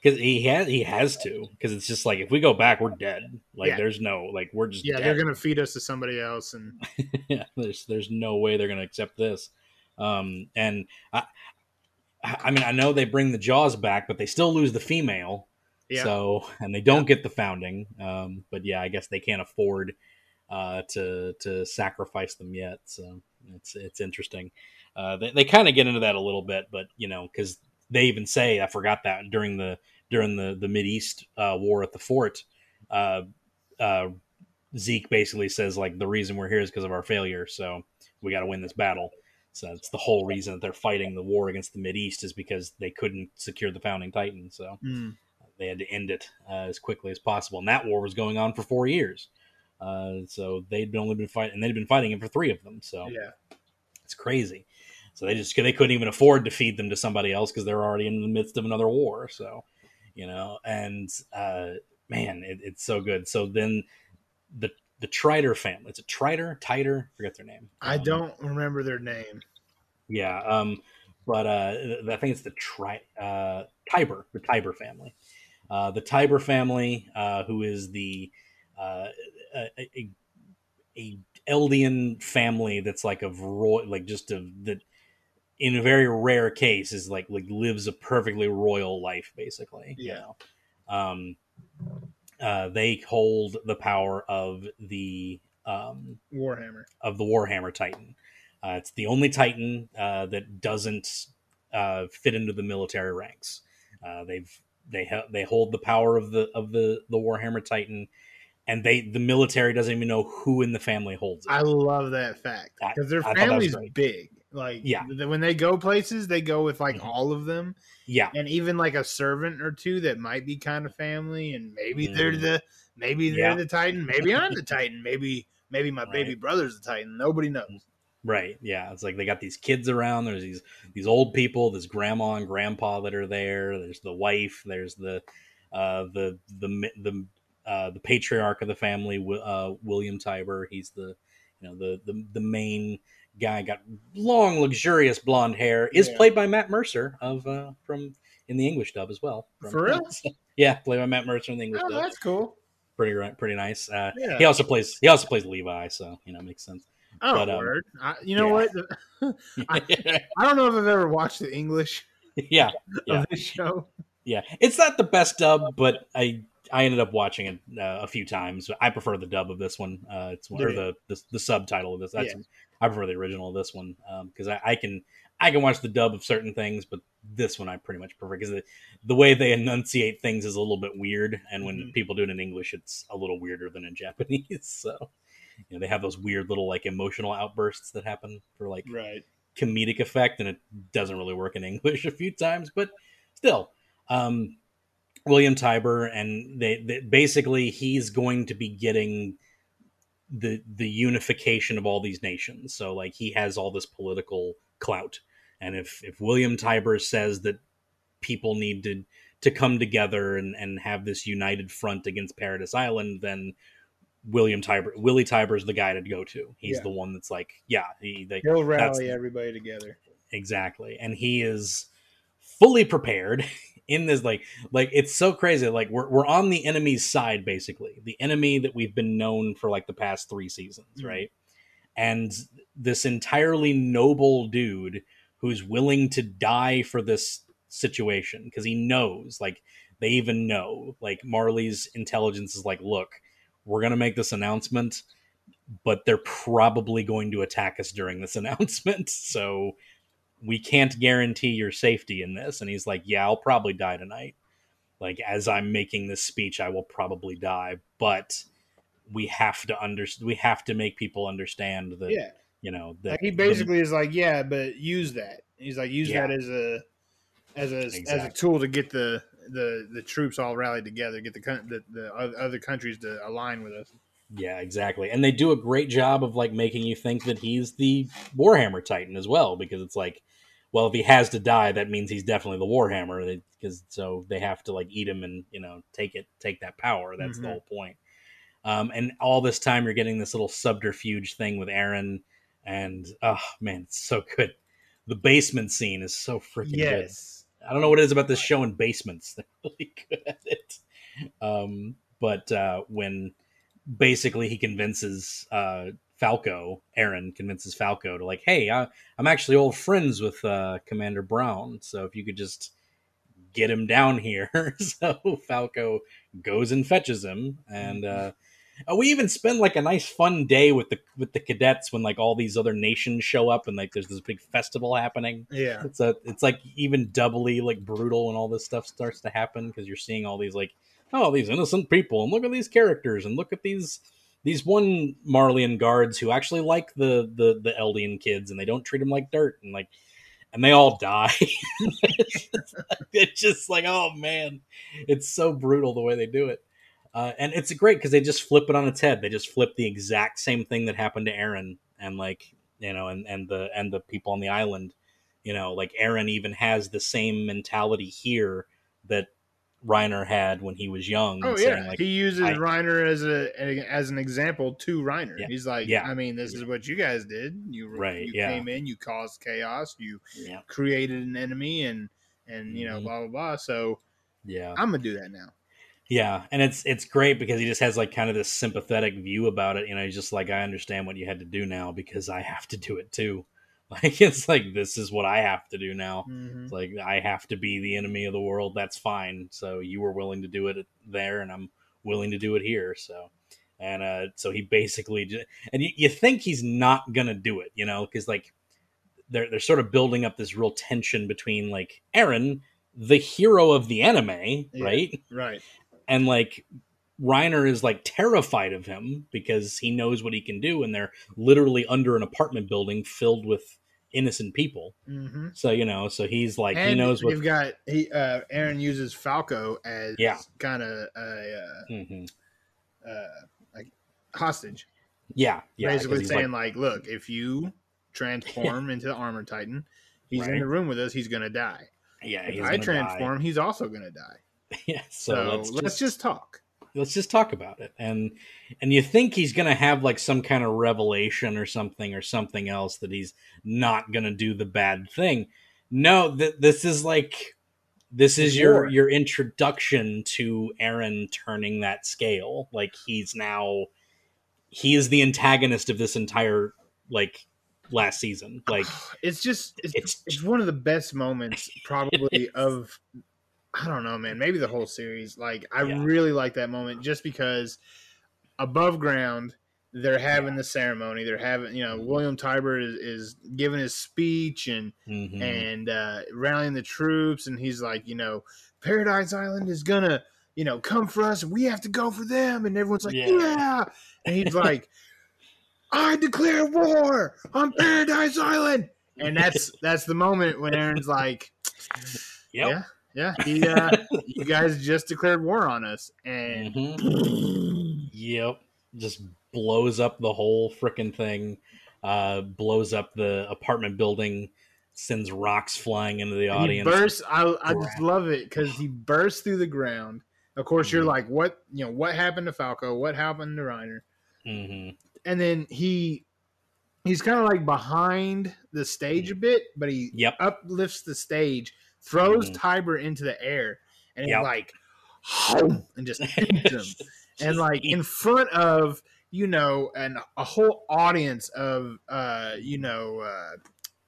because he has he has to because it's just like if we go back, we're dead. Like Yeah. there's no like we're just Yeah, dead. they're gonna feed us to somebody else, and yeah, there's there's no way they're gonna accept this. Um, and I, I mean, I know they bring the jaws back, but they still lose the female. yeah, So and they don't get the founding. Um, but yeah, I guess they can't afford uh, to to sacrifice them yet. So it's it's interesting. Uh, they they kind of get into that a little bit, but you know, because they even say I forgot that during the during the the Mid East uh, war at the fort. Uh, uh, Zeke basically says like the reason we're here is because of our failure, so we got to win this battle. So it's the whole reason that they're fighting the war against the East is because they couldn't secure the founding Titan. So Mm. they had to end it uh, as quickly as possible. And that war was going on for four years. Uh, so they'd only been fighting, and they'd been fighting it for three of them. So Yeah. it's crazy. So they just they couldn't even afford to feed them to somebody else because they're already in the midst of another war. So you know, and uh, man, it, it's so good. So then the the Trider family. It's a Trider, Titer, forget their name. I Um, don't remember their name. Yeah, um, but uh, I think it's the Tri uh, Tybur, the Tybur family. Uh, the Tybur family, uh, who is the uh, a, a, a Eldian family that's like of royal, like just of that in a very rare case is like like lives a perfectly royal life, basically. you Yeah. know? Um, uh, they hold the power of the um, Warhammer. of the Warhammer Titan. Uh, it's the only Titan uh, that doesn't uh, fit into the military ranks. Uh, they've they ha- they hold the power of the of the the Warhammer Titan, and they the military doesn't even know who in the family holds it. I love that fact because their I family's great. big. Like, Yeah. th- when they go places, they go with like Mhm. all of them, yeah, and even like a servant or two that might be kind of family, and maybe they're Mhm. the maybe they're Yeah. the Titan, maybe I'm the Titan, maybe maybe my baby brother's the Titan. Nobody knows. right. Yeah, it's like they got these kids around. There's these these old people. There's grandma and grandpa that are there. There's the wife. There's the uh, the the the uh, the patriarch of the family, uh, William Tybur. He's the you know the the the main guy. Got long, luxurious blonde hair. Is Yeah. played by Matt Mercer of uh, from in the English dub as well. From- For real? yeah, played by Matt Mercer in the English Oh, dub. that's cool. Pretty pretty nice. Uh, Yeah. He also plays he also plays Levi, so you know makes sense. Oh, but, um, word. I, you know yeah. what? I- I don't know if I've ever watched the English yeah, Yeah. of this show. Yeah, it's not the best dub, but I I ended up watching it uh, a few times. I prefer the dub of this one. Uh, it's one, or the, the the subtitle of this. That's, Yeah. I prefer the original of this one because I, I can I can watch the dub of certain things, but this one I pretty much prefer because the, the way they enunciate things is a little bit weird, and when Mhm. people do it in English, it's a little weirder than in Japanese. So you know they have those weird little like emotional outbursts that happen for like Right. comedic effect, and it doesn't really work in English a few times, but still, um, William Tybur, and they, they basically he's going to be getting the the unification of all these nations. So like he has all this political clout, and if if William Tybur says that people need to to come together and and have this united front against Paradise Island, then William Tybur, Willie Tybur is the guy to go to. He's Yeah. the one that's like, yeah, he, they, He'll rally everybody together. exactly and he is fully prepared in this like like it's so crazy like we're, we're on the enemy's side basically the enemy that we've been known for like the past three seasons Mhm. right and this entirely noble dude who's willing to die for this situation because he knows like they even know like marley's intelligence is like look we're gonna make this announcement but they're probably going to attack us during this announcement so we can't guarantee your safety in this and he's like yeah i'll probably die tonight like as i'm making this speech i will probably die but we have to under we have to make people understand that Yeah. you know that Like he the- basically is like, yeah, but use that. He's like, use Yeah. that as a as a as a tool to get the the the troops all rallied together, get the the, the other countries to align with us. yeah exactly and they do a great job of like making you think that he's the warhammer titan as well because it's like well if he has to die that means he's definitely the warhammer because so they have to like eat him and you know take it take that power that's the Mhm. whole point um, and all this time you're getting this little subterfuge thing with eren and oh man it's so good the basement scene is so freaking good Yes. I don't know what it is about this show in basements. They're really good at it. Um, but uh, when basically he convinces uh, Falco, Eren convinces Falco to like, hey, I, I'm actually old friends with uh, Commander Brown, so if you could just get him down here. so Falco goes and fetches him, and uh, uh, we even spend like a nice fun day with the with the cadets when like all these other nations show up and like there's this big festival happening Yeah. it's a it's like even doubly like brutal when all this stuff starts to happen because you're seeing all these like oh these innocent people and look at these characters and look at these these one Marleyan guards who actually like the the the Eldian kids and they don't treat them like dirt and like and they all die. it's just like, oh man, it's so brutal the way they do it. Uh, and it's great because they just flip it on its head. They just flip the exact same thing that happened to Eren and like you know, and and the and the people on the island. You know, like Eren even has the same mentality here that Reiner had when he was young. Oh saying, yeah, like, he uses I- Reiner as a as an example to Reiner. Yeah. He's like, Yeah. I mean, this is what you guys did. You Right, You yeah. came in, you caused chaos, you yeah, created an enemy, and and you know Mhm. blah blah blah. So yeah. I'm gonna do that now. Yeah, and it's it's great because he just has like kind of this sympathetic view about it. You know, he's just like, I understand what you had to do now because I have to do it too. Like it's like this is what I have to do now. Mhm. It's like I have to be the enemy of the world. That's fine. So you were willing to do it there, and I'm willing to do it here. So, and uh, so he basically just, and you, you think he's not gonna do it, you know, because like they're they're sort of building up this real tension between like Eren, the hero of the anime, Yeah. right, Right. and like Reiner is like terrified of him because he knows what he can do, and they're literally under an apartment building filled with innocent people. Mm-hmm. So you know, so he's like and he knows what. you've got. He uh, Eren uses Falco as Yeah. kind of a uh, uh, like hostage. Yeah, yeah. basically saying like, like, look, if you transform into the armor titan, he's in the room with us. He's gonna die. yeah, If I transform, he's also gonna die. die. Yeah, so, So, let's, let's, just talk. Let's just talk about it, and and you think he's gonna have like some kind of revelation or something or something else that he's not gonna do the bad thing. No, th- this is like this is your your introduction to Eren turning that scale. Like he's now he is the antagonist of this entire like last season. Like It's just it's It's- it's, one of the best moments probably of I don't know, man. Maybe the whole series. Like I Yeah. really like that moment just because above ground they're having Yeah. the ceremony. They're having you know William Tybert is, is giving his speech and mhm. and uh, rallying the troops. And he's like, you know, Paradise Island is gonna, you know, come for us. And we have to go for them. And everyone's like, Yeah. yeah. And he's like, I declare war on Paradise Island. And that's that's the moment when Eren's like, Yep. yeah, yeah, he, uh, you guys just declared war on us, and Mhm. Yep. Just blows up the whole freaking thing. Uh, blows up the apartment building. Sends rocks flying into the he audience. bursts. I I just love it because he bursts through the ground. Of course, you're Mhm. like, what you know, what happened to Falco? What happened to Reiner? hmm and then he he's kind of like behind the stage a bit, but he Yep. uplifts the stage, throws Mhm. Tybur into the air, and Yep. like, and just hits him, and like in front of you know, and a whole audience of uh, you know, uh,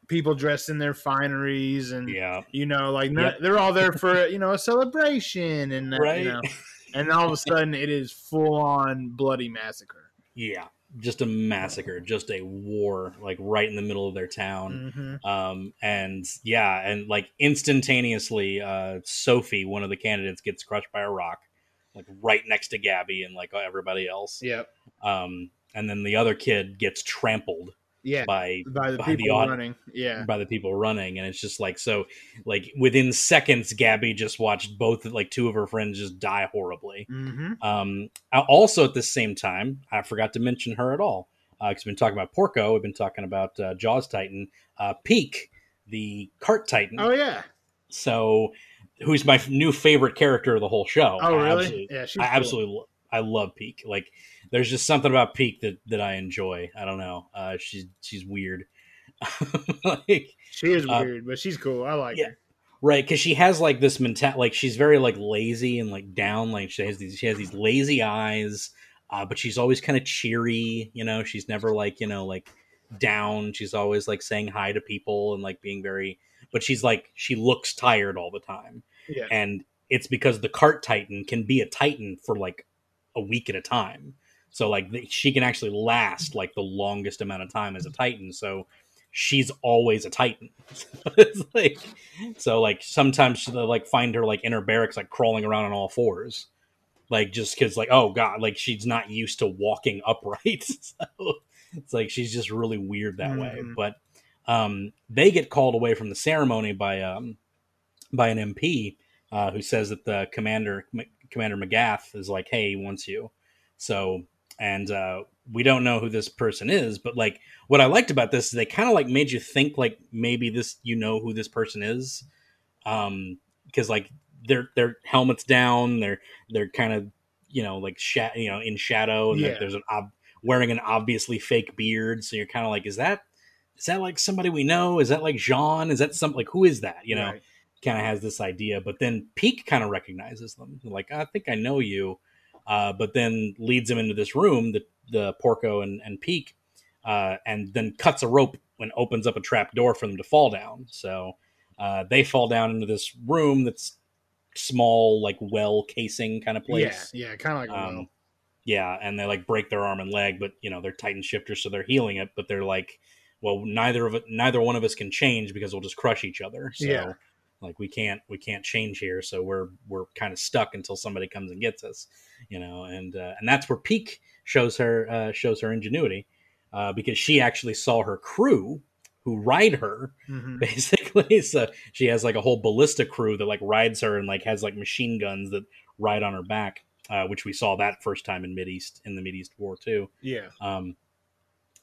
people dressed in their fineries and. Yeah. You know, like Yep. they're all there for you know a celebration, and uh, Right. you know, and all of a sudden it is full on bloody massacre. Yeah. Just a massacre. Just a war, like right in the middle of their town. hmm Um, and yeah, and like instantaneously, uh, Sophie, one of the candidates, gets crushed by a rock, like right next to Gabi and like everybody else. Yep. Um, and then the other kid gets trampled Yeah. by by the by the people running. Yeah. by the people running, and it's just like so. Like within seconds, Gabi just watched both like two of her friends just die horribly. Mm-hmm. Um, uh, also at the same time, I forgot to mention her at all because we've been talking about Porco, we've been talking about uh, Jaws Titan, uh, Pieck, the cart Titan. Oh yeah. So, who's my new favorite character of the whole show? Oh I really? absolutely- yeah. She's I cool. absolutely, I love Pieck. Like, there's just something about Pieck that that I enjoy. I don't know. Uh, she's she's weird. like, She is uh, weird, but she's cool. I like yeah. her. right? Because she has like this mental, like she's very like lazy and like down. Like she has these, she has these lazy eyes, uh, but she's always kind of cheery. You know, she's never like you know like down. She's always like saying hi to people and like being very. But she's like she looks tired all the time Yeah. and it's because the cart titan can be a titan for like a week at a time. So like she can actually last like the longest amount of time as a titan. So she's always a titan. Like so like sometimes she'll like find her like in her barracks like crawling around on all fours. Like just because like oh god, like she's not used to walking upright, so it's like she's just really weird that way. Mhm. But um, they get called away from the ceremony by um, by an MP uh, who says that the commander Commander Magath is like, hey, he wants you. So and uh, we don't know who this person is, but like what I liked about this is they kind of like made you think like maybe this you know who this person is, um, because like their their helmets down, they're they're kind of you know like sha- you know in shadow, and Yeah. there's an ob- wearing an obviously fake beard, so you're kind of like, is that is that like somebody we know? Is that like Jean? Is that some like who is that? You know, Right. Kind of has this idea, but then Pieck kind of recognizes them. Like, I think I know you, uh, but then leads him into this room, the the Porco and, and Pieck, uh, and then cuts a rope and opens up a trap door for them to fall down. So uh, they fall down into this room that's small, like well casing kind of place. Yeah, yeah, kind of like a Um, well. yeah, and they like break their arm and leg, but you know they're Titan shifters, so they're healing it. But they're like, well, neither of it, neither one of us can change because we'll just crush each other. So, Yeah. Like we can't we can't change here, so we're we're kind of stuck until somebody comes and gets us, you know. And uh, and that's where Pieck shows her uh, shows her ingenuity uh, because she actually saw her crew who ride her Mhm. basically. So she has like a whole ballista crew that like rides her and like has like machine guns that ride on her back, uh, which we saw that first time in Mid East in the Mid East War too. Yeah, Um,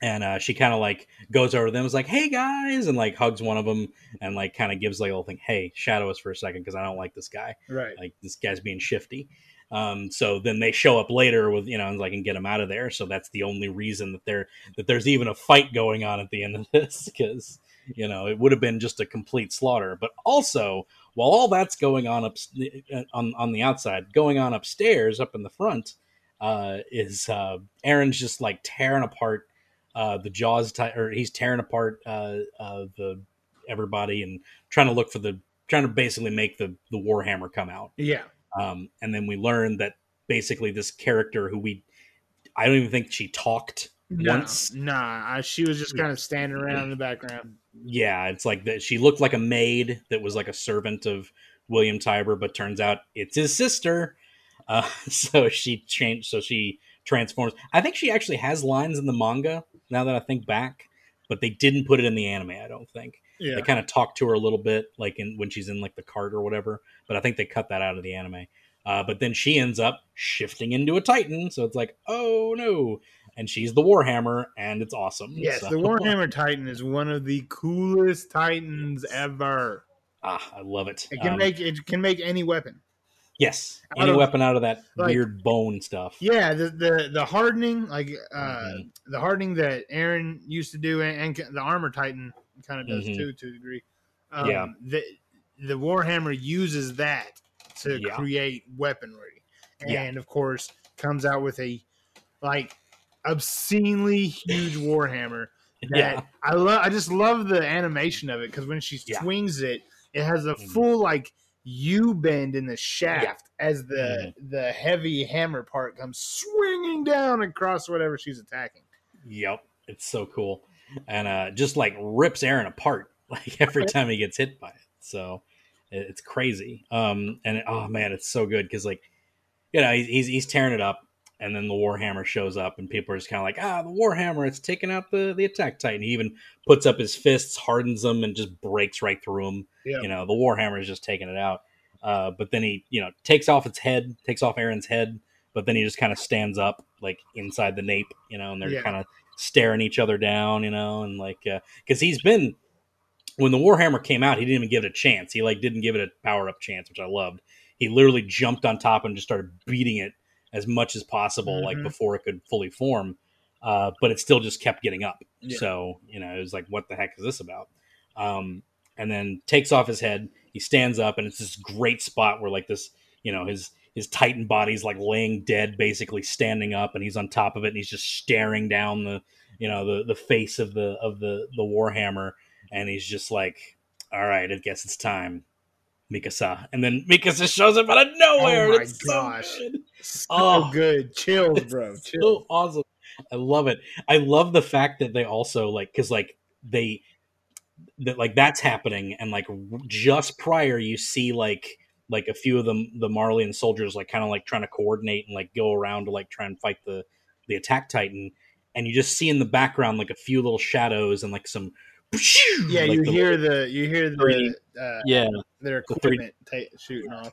and uh, she kind of like goes over to them, is like, "Hey guys," and like hugs one of them and like kind of gives like a little thing, "Hey, shadow us for a second because I don't like this guy. right. Like this guy's being shifty." Um, so then they show up later with you know and like and get him out of there. So that's the only reason that there that there's even a fight going on at the end of this because you know it would have been just a complete slaughter. But also while all that's going on up on on the outside, going on upstairs up in the front uh, is uh, Eren's just like tearing apart uh, the jaws, ti or he's tearing apart uh, uh, the everybody and trying to look for the trying to basically make the the Warhammer come out. Yeah, Um, and then we learn that basically this character who we I don't even think she talked no, once. nah. I, she was just kind of standing around in the background. Yeah, it's like that she looked like a maid that was like a servant of William Tybur, but turns out it's his sister. Uh, so she changed. So she transforms. I think she actually has lines in the manga. Now that I think back, but they didn't put it in the anime. I don't think Yeah, they kind of talk to her a little bit, like in when she's in like the cart or whatever. But I think they cut that out of the anime. Uh, but then she ends up shifting into a Titan, so it's like, oh no! And she's the Warhammer, and it's awesome. yes. So- The Warhammer Titan is one of the coolest Titans ever. ah, I love it. It can Um, make it can make any weapon. Yes, out any of- weapon out of that like- weird bone stuff. Yeah, the the the hardening, like uh, Mhm. the hardening that Eren used to do, and, and the armor Titan kind of does Mhm. too, to a degree. Um, Yeah. the the Warhammer uses that to Yeah. create weaponry, and Yeah. of course comes out with a like obscenely huge Warhammer. That Yeah. I love. I just love the animation of it because when she swings it, it has a Mhm. full like U bend in the shaft as the Mm-hmm. the heavy hammer part comes swinging down across whatever she's attacking. Yep, it's so cool, and uh, just like rips Eren apart like every time he gets hit by it. So it's crazy. Um, and oh man, it's so good because like you know he's he's tearing it up, and then the Warhammer shows up, and people are just kind of like, ah, the Warhammer, it's taking out the the attack titan. He even puts up his fists, hardens them, and just breaks right through them. Yeah. You know, the Warhammer is just taking it out. Uh, but then he, you know, takes off its head, takes off Eren's head, but then he just kind of stands up, like inside the nape, you know, and they're Yeah. kind of staring each other down, you know, and like, because he's been when the Warhammer came out, he didn't even give it a chance. He like didn't give it a power up chance, which I loved. He literally jumped on top and just started beating it as much as possible, like Mhm. before it could fully form. Uh, but it still just kept getting up. Yeah. So you know, it was like, what the heck is this about? Um, and then takes off his head. He stands up, and it's this great spot where like this, you know, his his Titan body's like laying dead, basically standing up, and he's on top of it, and he's just staring down the, you know, the the face of the of the the Warhammer, and he's just like, all right, I guess it's time. Mikasa, and then Mikasa shows up out of nowhere. Oh my it's gosh. so good. So Oh. good, chills, bro. Chills. so awesome. I love it. I love the fact that they also like because like they that like that's happening and like just prior you see like like a few of them the Marleyan soldiers like kind of like trying to coordinate and like go around to like try and fight the the attack titan and you just see in the background like a few little shadows and like some Yeah, like you the- hear the you hear the uh, yeah. their the three- equipment shooting off.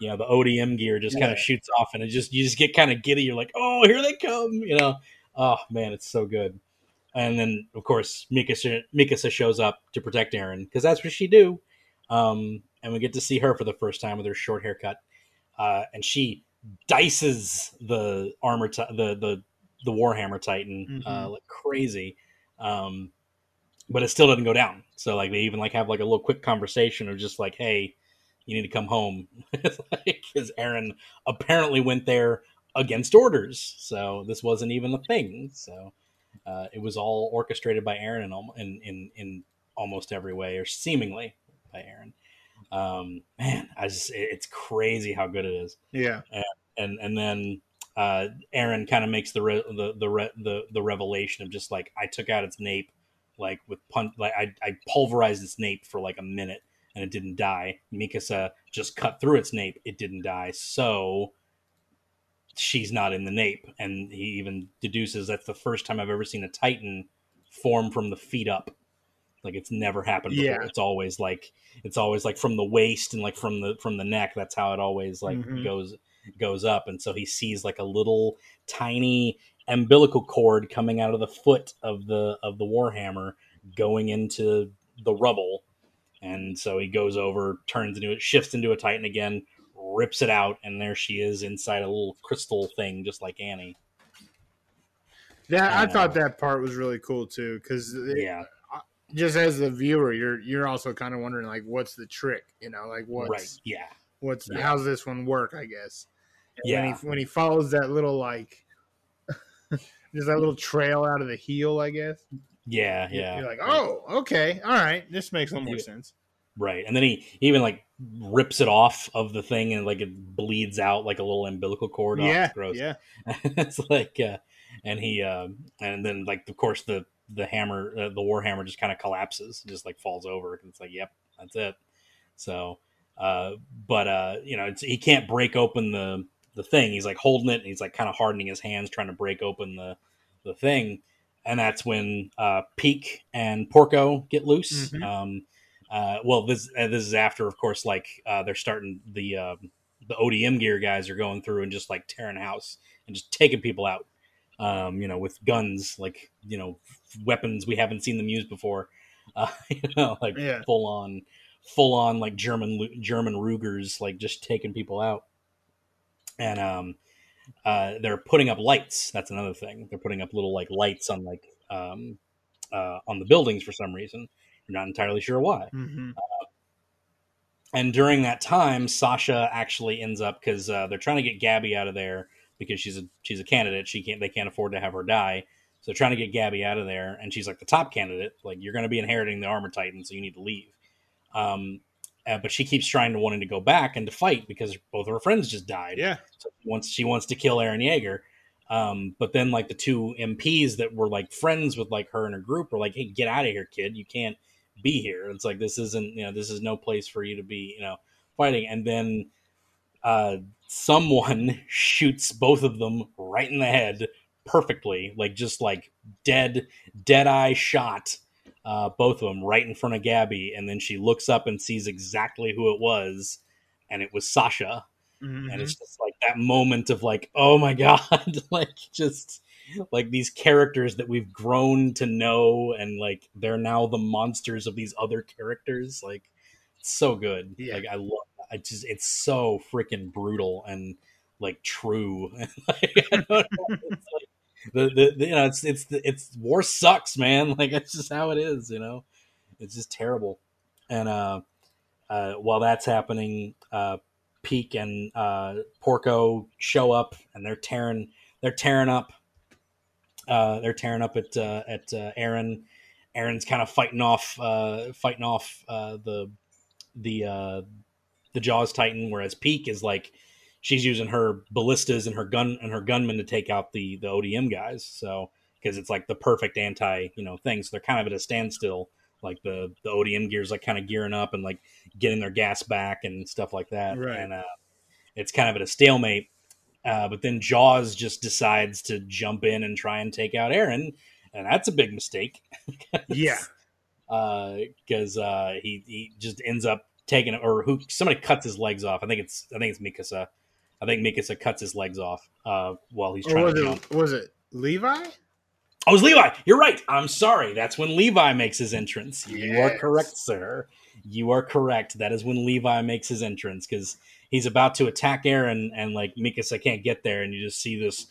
Yeah, the ODM gear just kind of shoots off and it just you just get kind of giddy. You're like oh here they come you know? Oh man it's so good. And then of course Mikasa Mikasa shows up to protect Eren because that's what she do. Um and we get to see her for the first time with her short haircut uh and she dices the armor ti- the the the Warhammer Titan uh Mhm. like crazy. Um but it still doesn't go down so like they even like have like a little quick conversation of just like hey you need to come home because Eren apparently went there against orders. So this wasn't even a thing. So uh, it was all orchestrated by Eren in, in in in almost every way, or seemingly by Eren. Um, man, I just it- it's crazy how good it is. Yeah, And and then uh, Aaron kind of makes the re- the the, re- the the revelation of just like I took out its nape like with pun like I, I pulverized its nape for like a minute and it didn't die. Mikasa just cut through its nape, it didn't die. So she's not in the nape. And he even deduces that's the first time I've ever seen a Titan form from the feet up. Like it's never happened before. Yeah. It's always like it's always like from the waist and like from the from the neck. That's how it always like Mhm. goes goes up. And so he sees like a little tiny umbilical cord coming out of the foot of the of the warhammer going into the rubble and so he goes over turns into it shifts into a titan again rips it out and there she is inside a little crystal thing just like annie that I Uh, thought that part was really cool too because yeah just as the viewer, you're you're also kind of wondering like, what's the trick? You know, like what's right yeah what's Yeah. how's this one work? I guess. And Yeah. When he when he follows that little like, just that little trail out of the heel, I guess. yeah yeah You're like, oh, okay, all right, this makes a little more sense. right and then he, he even like rips it off of the thing and like it bleeds out like a little umbilical cord off. Yeah, It's gross yeah, it's like uh and he um and then like of course the the hammer uh, the war hammer just kind of collapses just like falls over and it's like yep that's it so uh but uh you know it's, he can't break open the the thing he's like holding it and he's like kind of hardening his hands trying to break open the the thing and that's when uh pieck and porco get loose Mhm. um uh well this uh, this is after of course like uh they're starting the um the odm gear guys are going through and just like tearing house and just taking people out um, you know, with guns, like you know, weapons we haven't seen them use before. Uh, you know, like Yeah. full on, full on like German German Rugers, like just taking people out. And um, uh, they're putting up lights. That's another thing. They're putting up little like lights on like um, uh, on the buildings for some reason. You're not entirely sure why. hmm And during that time, Sasha actually ends up because uh, they're trying to get Gabi out of there because she's a she's a candidate. She can't they can't afford to have her die, so they're trying to get Gabi out of there. And she's like the top candidate. Like you're going to be inheriting the armor titan, so you need to leave. Um, uh, but she keeps trying to wanting to go back and to fight because both of her friends just died. yeah, So she wants she wants to kill Eren Yeager. Um, but then like the two MPs that were like friends with like her and her group were like, "Hey, get out of here, kid! You can't be here." It's like this isn't you know this is no place for you to be you know fighting. And then uh, someone shoots both of them right in the head perfectly, like just like dead dead eye shot. Uh, both of them right in front of Gabi, and then she looks up and sees exactly who it was, and it was Sasha Mhm. and it's just like that moment of like oh my god like just like these characters that we've grown to know and like they're now the monsters of these other characters like so good Yeah. like i love i just it's so freaking brutal and like true like, I don't know, it's like, the, the, the you know it's it's it's war sucks man. Like it's just how it is you know? It's just terrible. And uh uh while that's happening uh Pieck and uh, Porco show up, and they're tearing they're tearing up. Uh, they're tearing up at uh, at uh, Eren. Eren's kind of fighting off uh, fighting off uh, the the uh, the Jaws Titan, whereas Pieck is like she's using her ballistas and her gun and her gunmen to take out the the ODM guys. So because it's like the perfect anti you know thing, so they're kind of at a standstill like the the ODM gears like kind of gearing up and like getting their gas back and stuff like that Right. and uh it's kind of at a stalemate uh but then jaws just decides to jump in and try and take out eren and that's a big mistake Yeah. because uh, he he just ends up taking or who somebody cuts his legs off. I think it's I think it's Mikasa. I think Mikasa cuts his legs off uh, while he's trying was to jump. it was it Levi? Oh, it was Levi. You're right. I'm sorry. That's when Levi makes his entrance. You are correct, sir. You are correct. That is when Levi makes his entrance because he's about to attack Eren, and like Mikasa can't get there, and you just see this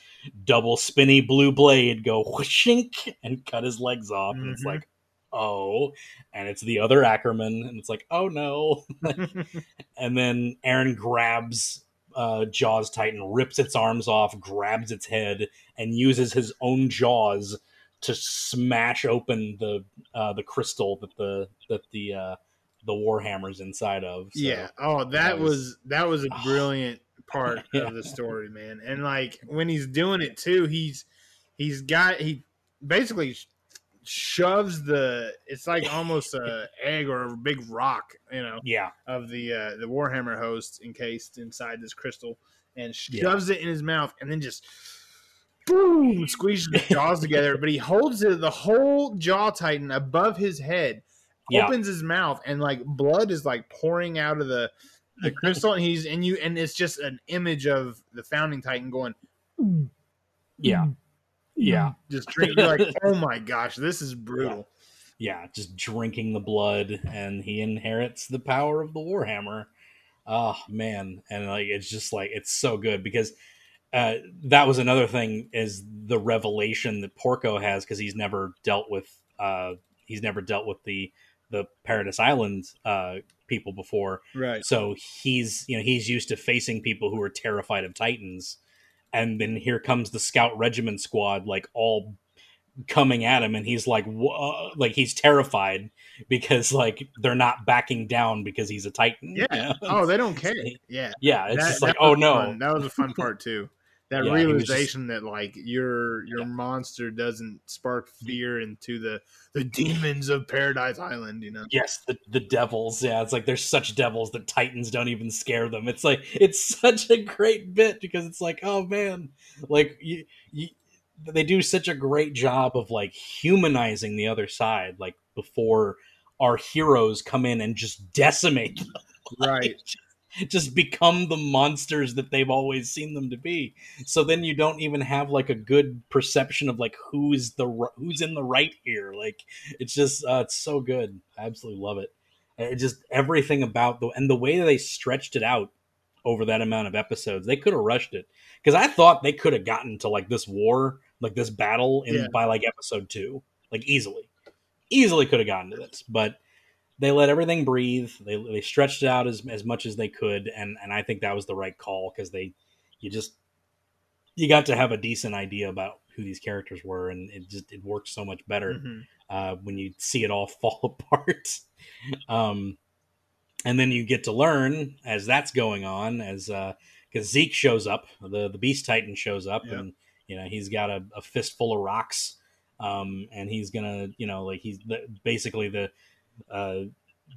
double spinny blue blade go whooshink and cut his legs off, and it's Mhm. like, oh, and it's the other Ackerman, and it's like, oh no, and then Eren grabs uh, Jaws Titan, rips its arms off, grabs its head, and uses his own jaws to smash open the uh, the crystal that the that the uh, the Warhammer's inside of. So, yeah. Oh, that, that was, was- that was a brilliant part Yeah. of the story, man. And like when he's doing it too, he's he's got he basically shoves the it's like almost a egg or a big rock, you know, yeah, of the uh, the Warhammer host encased inside this crystal, and Yeah. shoves it in his mouth, and then just boom squeezes the jaws together. But he holds it, the whole jaw titan above his head, Yeah. opens his mouth, and like blood is like pouring out of the the crystal, and he's and you and it's just an image of the founding titan going. yeah, yeah, Just drink, you're like, oh my gosh, this is brutal. yeah. Just drinking the blood, and he inherits the power of the Warhammer. Oh man, and like it's just like it's so good because uh, that was another thing is the revelation that Porco has because he's never dealt with uh, he's never dealt with the the Paradise Island uh, people before, Right. so he's you know he's used to facing people who are terrified of Titans, and then here comes the Scout Regiment squad like all coming at him, and he's like Whoa, like he's terrified because like they're not backing down because he's a Titan. you Yeah. know? Oh, they don't care. Yeah. yeah, it's That- just like oh no, fun. that was a fun part too. That Yeah, was just- realization that like your your Yeah. monster doesn't spark mm-hmm. fear into the the demons of Paradise Island. You know. Yes, the, the devils. Yeah, it's like there's such devils that Titans don't even scare them. It's like it's such a great bit because it's like, oh man, like you, you, they do such a great job of like humanizing the other side, like before our heroes come in and just decimate, them. Right. just become the monsters that they've always seen them to be. So then you don't even have like a good perception of like who's the who's in the right here. Like it's just uh, it's so good. I absolutely love it. It just everything about the and the way that they stretched it out over that amount of episodes. They could have rushed it because I thought they could have gotten to like this war, like this battle in Yeah. by like episode two, like easily, easily could have gotten to this, but they let everything breathe. They they stretched it out as as much as they could, and and I think that was the right call because they you just you got to have a decent idea about who these characters were, and it just it worked so much better Mhm. uh, when you see it all fall apart. um, and then you get to learn as that's going on, as because Zeke shows up, the the Beast Titan shows up, Yep. and you know he's got a, a fistful of rocks, um, and he's gonna you know like he's the, basically the uh,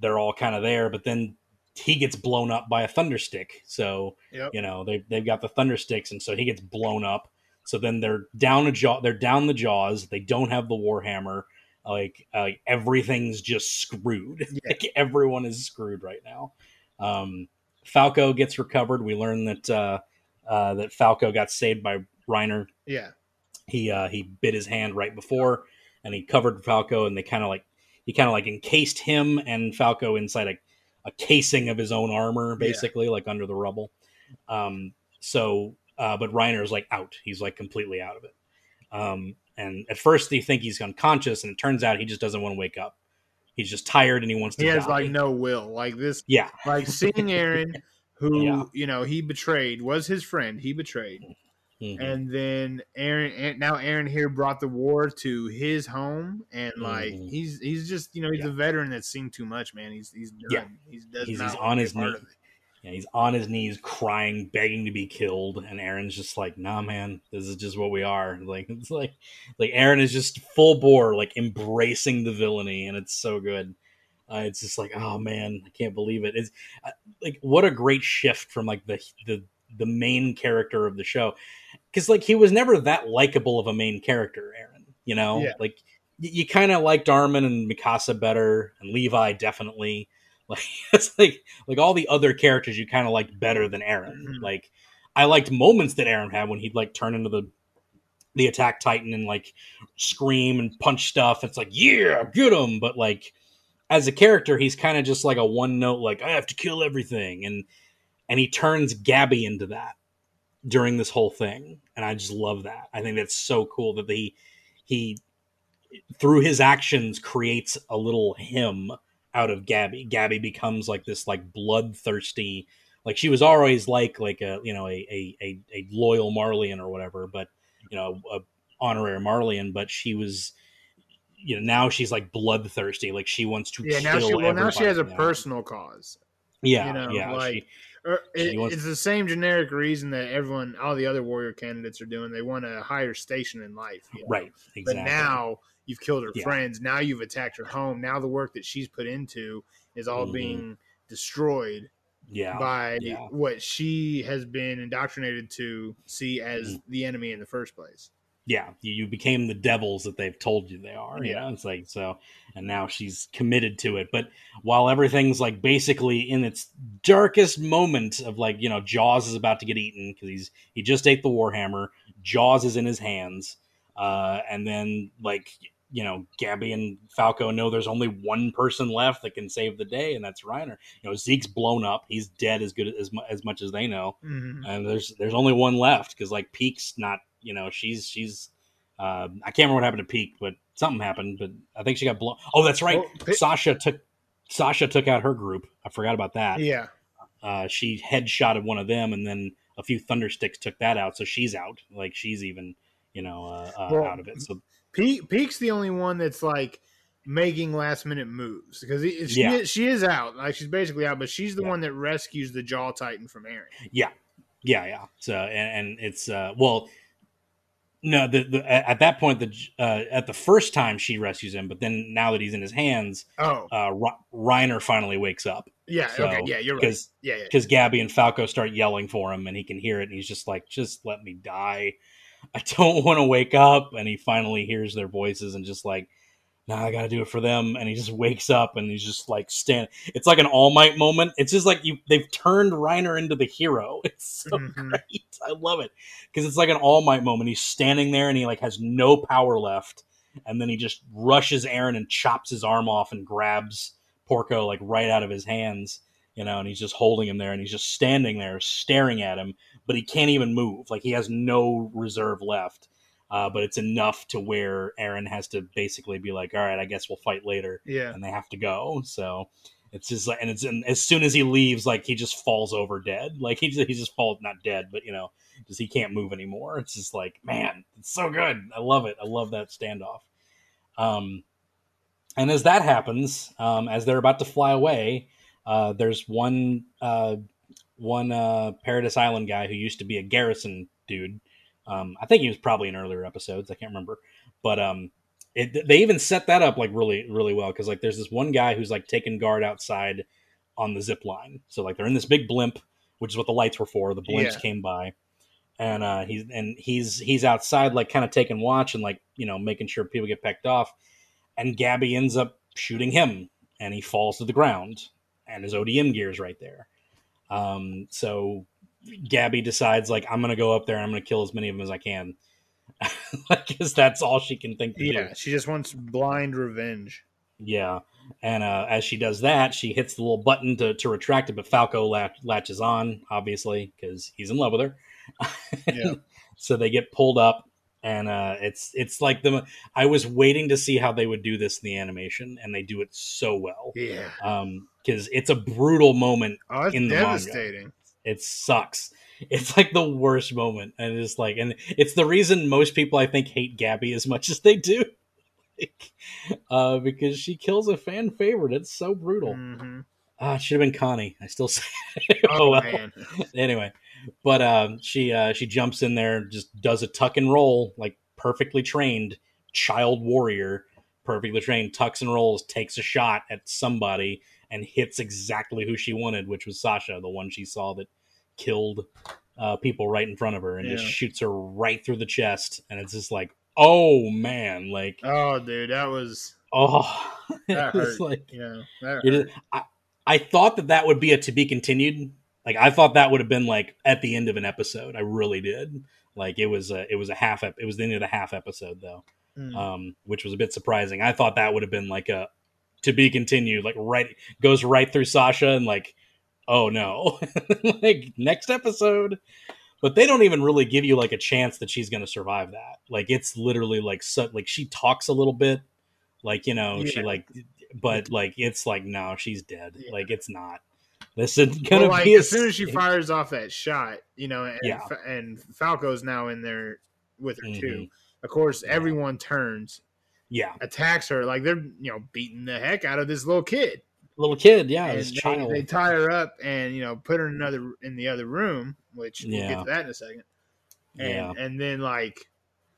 they're all kind of there, but then he gets blown up by a thunderstick. So Yep. you know they they've got the thundersticks, and so he gets blown up. So then they're down a jaw. They're down the jaws. They don't have the warhammer. Like uh, everything's just screwed. Yeah. like everyone is screwed right now. Um, Falco gets recovered. We learn that uh, uh, that Falco got saved by Reiner. Yeah. He uh, he bit his hand right before, and he covered Falco, and they kind of like he kind of like encased him and Falco inside a, a casing of his own armor, basically, like under the rubble. Um, so, uh, but Reiner's like out. He's like completely out of it. Um, and at first, they think he's unconscious, and it turns out he just doesn't want to wake up. He's just tired and he wants to He has die. like no will. Like this. yeah, Like seeing Eren, who Yeah. you know he betrayed, was his friend. He betrayed. Mhm. and then Eren and now Eren here brought the war to his home and like Mhm. he's he's just you know he's Yeah. a veteran that's seen too much man he's he's done Yeah. he's does He's- he's on his part knee. of it. yeah, he's on his knees crying, begging to be killed, and Eren's just like, "Nah, man, this is just what we are." Like it's like like Eren is just full bore, like embracing the villainy, and it's so good. Uh, it's just like, oh man, I can't believe it. It's uh, like what a great shift from like the the the main character of the show, because like he was never that likable of a main character, Eren. You know, Yeah. like y- you kind of liked Armin and Mikasa better, and Levi definitely. Like it's like like all the other characters you kind of liked better than Eren. Mhm. Like I liked moments that Eren had when he'd like turn into the the attack titan and like scream and punch stuff. It's like yeah, get him. But like as a character, he's kind of just like a one note like I have to kill everything, and and he turns Gabi into that during this whole thing, and I just love that. I think that's so cool that he he through his actions creates a little him out of Gabi. Gabi becomes like this like bloodthirsty like she was always like like a you know a a, a, a loyal Marleyan or whatever, but you know a honorary Marleyan, but she was you know now she's like bloodthirsty, like she wants to Yeah, now kill she well now she has a personal cause. Yeah, you know, yeah, like- She it, it's the same generic reason that everyone, all the other warrior candidates are doing. They want a higher station in life, you know? right, exactly. But now you've killed her Yeah. friends. Now you've attacked her home. Now the work that she's put into is all Mhm. being destroyed yeah, by yeah. what she has been indoctrinated to see as Mm-hmm. the enemy in the first place. Yeah, you, you became the devils that they've told you they are. Yeah. Yeah, it's like so, and now she's committed to it. But while everything's like basically in its darkest moment of like you know Jaws is about to get eaten because he's he just ate the Warhammer, Jaws is in his hands, uh, and then like you know Gabi and Falco know there's only one person left that can save the day, and that's Reiner. You know Zeke's blown up, he's dead as good as as much as they know Mhm. and there's there's only one left because like Pieck's not you know she's she's uh, I can't remember what happened to Pieck, but something happened. But I think she got blown. Oh, that's right. Sasha took Sasha took out her group. I forgot about that. Yeah, Uh, she headshotted one of them, and then a few thundersticks took that out. So she's out. Like she's even you know uh, uh, Well, out of it. So Pieck, Pieck's the only one that's like making last minute moves because she Yeah. is, she is out. Like she's basically out, but she's the Yeah. one that rescues the Jaw Titan from Eren. Yeah, yeah, yeah. So and, and it's uh well, no, the, the at at that point the uh, at the first time she rescues him, but then now that he's in his hands, Oh, uh, Reiner finally wakes up yeah. so, okay, yeah, you're right. because Yeah, yeah. because Gabi and Falco start yelling for him, and he can hear it, and he's just like, "Just let me die. I don't want to wake up." And he finally hears their voices, and just like, "Nah, I got to do it for them." And he just wakes up, and he's just like, stand. It's like an All Might moment. It's just like you they've turned Reiner into the hero. It's so Mhm. great. I love it because it's like an All Might moment. He's standing there, and he like has no power left, and then he just rushes Eren and chops his arm off and grabs Porco like right out of his hands you know, and he's just holding him there and he's just standing there staring at him, but he can't even move. Like he has no reserve left. Uh, but it's enough to where Eren has to basically be like, all right, I guess we'll fight later. Yeah. And they have to go. So it's just like, and it's, and as soon as he leaves, like he just falls over dead. Like he just, he just falls, not dead, but you know, just he can't move anymore. It's just like, man, it's so good. I love it. I love that standoff. Um, and as that happens, um, as they're about to fly away, uh, there's one uh, one uh, Paradise Island guy who used to be a garrison dude. Um, I think he was probably in earlier episodes. I can't remember, but um, it, they even set that up like really really well because like there's this one guy who's like taking guard outside on the zip line. So like they're in this big blimp, which is what the lights were for. The blimps Yeah. came by, and uh, he's and he's he's outside like kind of taking watch and like you know making sure people get pecked off. And Gabi ends up shooting him, and he falls to the ground, and his ODM gear is right there. Um, so Gabi decides like I'm gonna go up there and I'm gonna kill as many of them as I can, because that's all she can think do. Yeah. She just wants blind revenge. Yeah, and uh, as she does that, she hits the little button to, to retract it, but Falco latch, latches on, obviously, because he's in love with her. Yeah. so they get pulled up, and uh, it's it's like the I was waiting to see how they would do this in the animation, and they do it so well. Yeah. Um, because it's a brutal moment. Oh, In the manga. It sucks. It's like the worst moment, and it's like, and it's the reason most people I think hate Gabi as much as they do. Like, uh, because she kills a fan favorite. It's so brutal. hmm Ah, it should have been Connie. I still say. Oh, well. man. Anyway, but um, she uh, she jumps in there, just does a tuck and roll, like perfectly trained child warrior, perfectly trained, tucks and rolls, takes a shot at somebody and hits exactly who she wanted, which was Sasha, the one she saw that killed uh, people right in front of her, and just shoots her right through the chest, and it's just like, oh man, like Oh, dude, that was oh, that was hurt. like you know, that hurt. is, I, I thought that that would be a to be continued. Like I thought that would have been like at the end of an episode. I really did. Like it was a it was a half ep- it was the end of the half episode though, Mm. um, which was a bit surprising. I thought that would have been like a to be continued. Like right goes right through Sasha and like oh no, like next episode. But they don't even really give you like a chance that she's going to survive that. Like it's literally like so, like she talks a little bit, like you know she like, but like it's like no, she's dead. Yeah. Like it's not. This is gonna Well, like be as soon as she fires off that shot, you know, and, Yeah. And Falco's now in there with her too. Mhm. Of course, Yeah. everyone turns, Yeah, attacks her, like they're you know beating the heck out of this little kid. little kid. Yeah, and this they, child. they tie her up and you know put her in another in the other room, which we'll get to that in a second. And yeah, and then like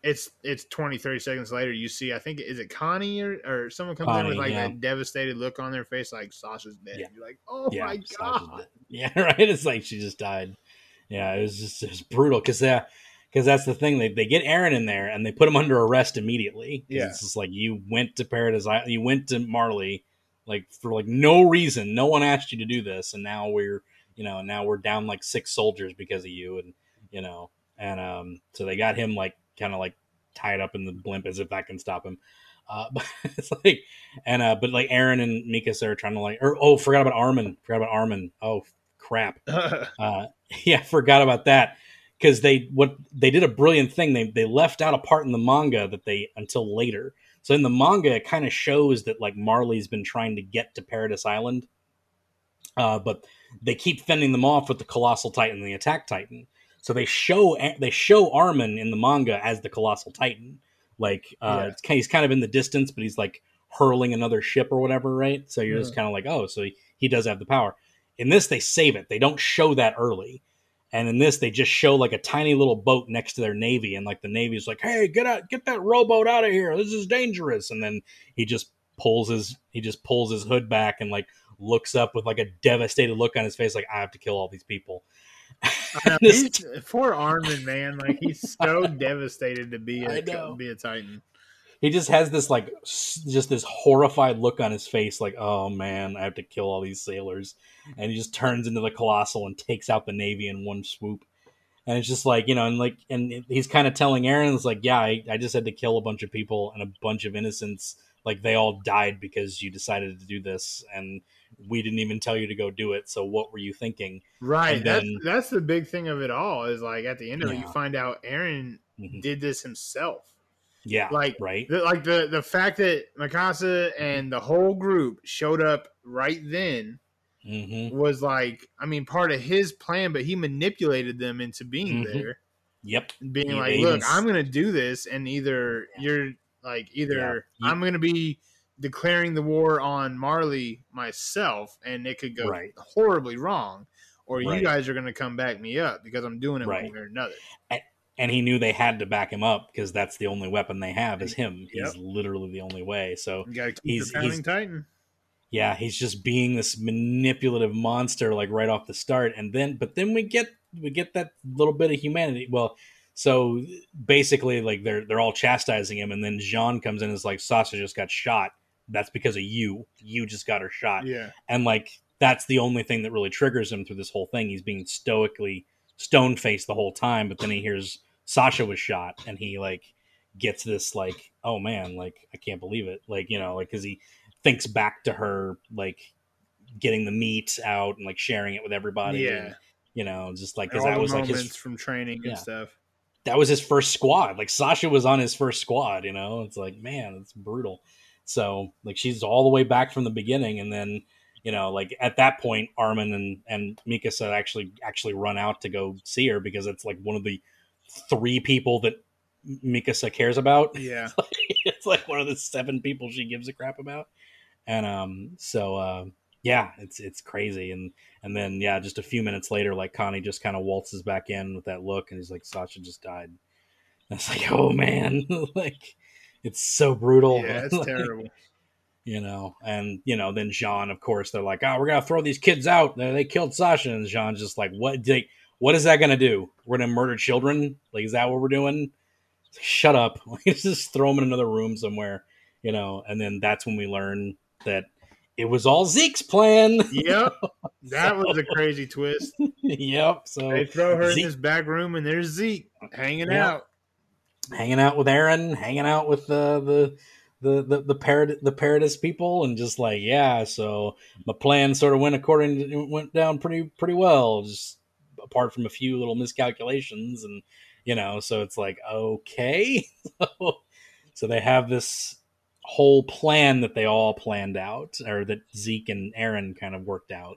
it's it's 20 30 seconds later you see i think is it connie or, or someone comes in with like yeah. that devastated look on their face like sasha's dead Yeah. you're like oh yeah. my god. Yeah, right. It's like she just died. Yeah, it was just it was brutal because that because that's the thing they they get Eren in there and they put him under arrest immediately. Yeah. it's just like you went to Paradise Island, you went to Marley, like for like no reason. No one asked you to do this, and now we're you know now we're down like six soldiers because of you, and you know and um so they got him like kind of like tied up in the blimp as if that can stop him. Uh, but it's like, and uh, but like Eren and Mikasa are trying to like, or oh, forgot about Armin, forgot about Armin. Oh crap, uh, yeah, forgot about that because they what they did a brilliant thing. They they left out a part in the manga that they until later. So in the manga, it kind of shows that like Marley's been trying to get to Paradise Island, uh, but they keep fending them off with the Colossal Titan, and the Attack Titan. So they show they show Armin in the manga as the Colossal Titan. Like uh, Yeah. he's kind of in the distance, but he's like hurling another ship or whatever, right? So you're just Mhm. kind of like, oh, so he, he does have the power. In this, they save it. They don't show that early. And in this, they just show like a tiny little boat next to their navy, and like the navy's like, "Hey, get out, get that rowboat out of here! This is dangerous." And then he just pulls his he just pulls his hood back and like looks up with like a devastated look on his face, like I have to kill all these people. Know, This- poor Armin, man. Like he's so devastated to be a know. be a Titan. He just has this like just this horrified look on his face like oh man i have to kill all these sailors and he just turns into the colossal and takes out the navy in one swoop and it's just like you know and like and he's kind of telling eren it's like yeah I, I just had to kill a bunch of people and a bunch of innocents like they all died because you decided to do this and we didn't even tell you to go do it so what were you thinking Right. And That's that's the big thing of it all. Is like at the end of it, you find out Eren Mhm. did this himself. Yeah Like, right The, like the the fact that Mikasa and the whole group showed up right then hmm was like, I mean, part of his plan, but he manipulated them into being Mhm. there, yep being Yeah, like, "Look, even s- I'm gonna do this, and either you're like, either Yeah, I'm gonna be declaring the war on Marley myself, and it could go Right. horribly wrong, or you guys are gonna come back me up because I'm doing it Right. one way or another." And he knew they had to back him up because that's the only weapon they have is him. Yep. He's literally the only way. So he's the he's Titan. yeah, he's just being this manipulative monster like right off the start, and then but then we get we get that little bit of humanity. Well, so basically like they're they're all chastising him, and then Jean comes in and is like Sasha just got shot. That's because of you. You just got her shot. Yeah, and like that's the only thing that really triggers him through this whole thing. He's being stoically stone faced the whole time, but then he hears Sasha was shot, and he like gets this like, oh man, like I can't believe it, like you know, like because he thinks back to her like getting the meat out and like sharing it with everybody. yeah. and, you know, just like because that was like his from training Yeah. and stuff. that was his first squad. Like Sasha was on his first squad, you know. It's like, man, it's brutal. So like she's all the way back from the beginning, and then you know, like at that point, Armin and and Mikasa actually actually run out to go see her because it's like one of the three people that Mikasa cares about. Yeah, it's like one of the seven people she gives a crap about. And um, so uh, yeah, it's it's crazy. And and then yeah, just a few minutes later, like Connie just kind of waltzes back in with that look, and he's like, Sasha just died. And it's like, oh man, like it's so brutal. Yeah, it's Like, terrible. You know, and you know, then Jean, of course, they're like, oh, we're gonna throw these kids out. They, they killed Sasha, and Jean's just like, what? Like, what is that gonna do? We're gonna murder children? Like, is that what we're doing? Like, Shut up! Like, just throw them in another room somewhere. You know, and then that's when we learn that it was all Zeke's plan. Yep, that was a crazy twist. yep. So They throw her Zeke- in this back room, and there's Zeke hanging Yeah. out. hanging out with Eren, hanging out with the the the the the, parad- the Paradis people, and just like yeah. So my plan sort of went according to, went down pretty pretty well, just apart from a few little miscalculations, and you know, so it's like okay, so, so they have this whole plan that they all planned out, or that Zeke and Eren kind of worked out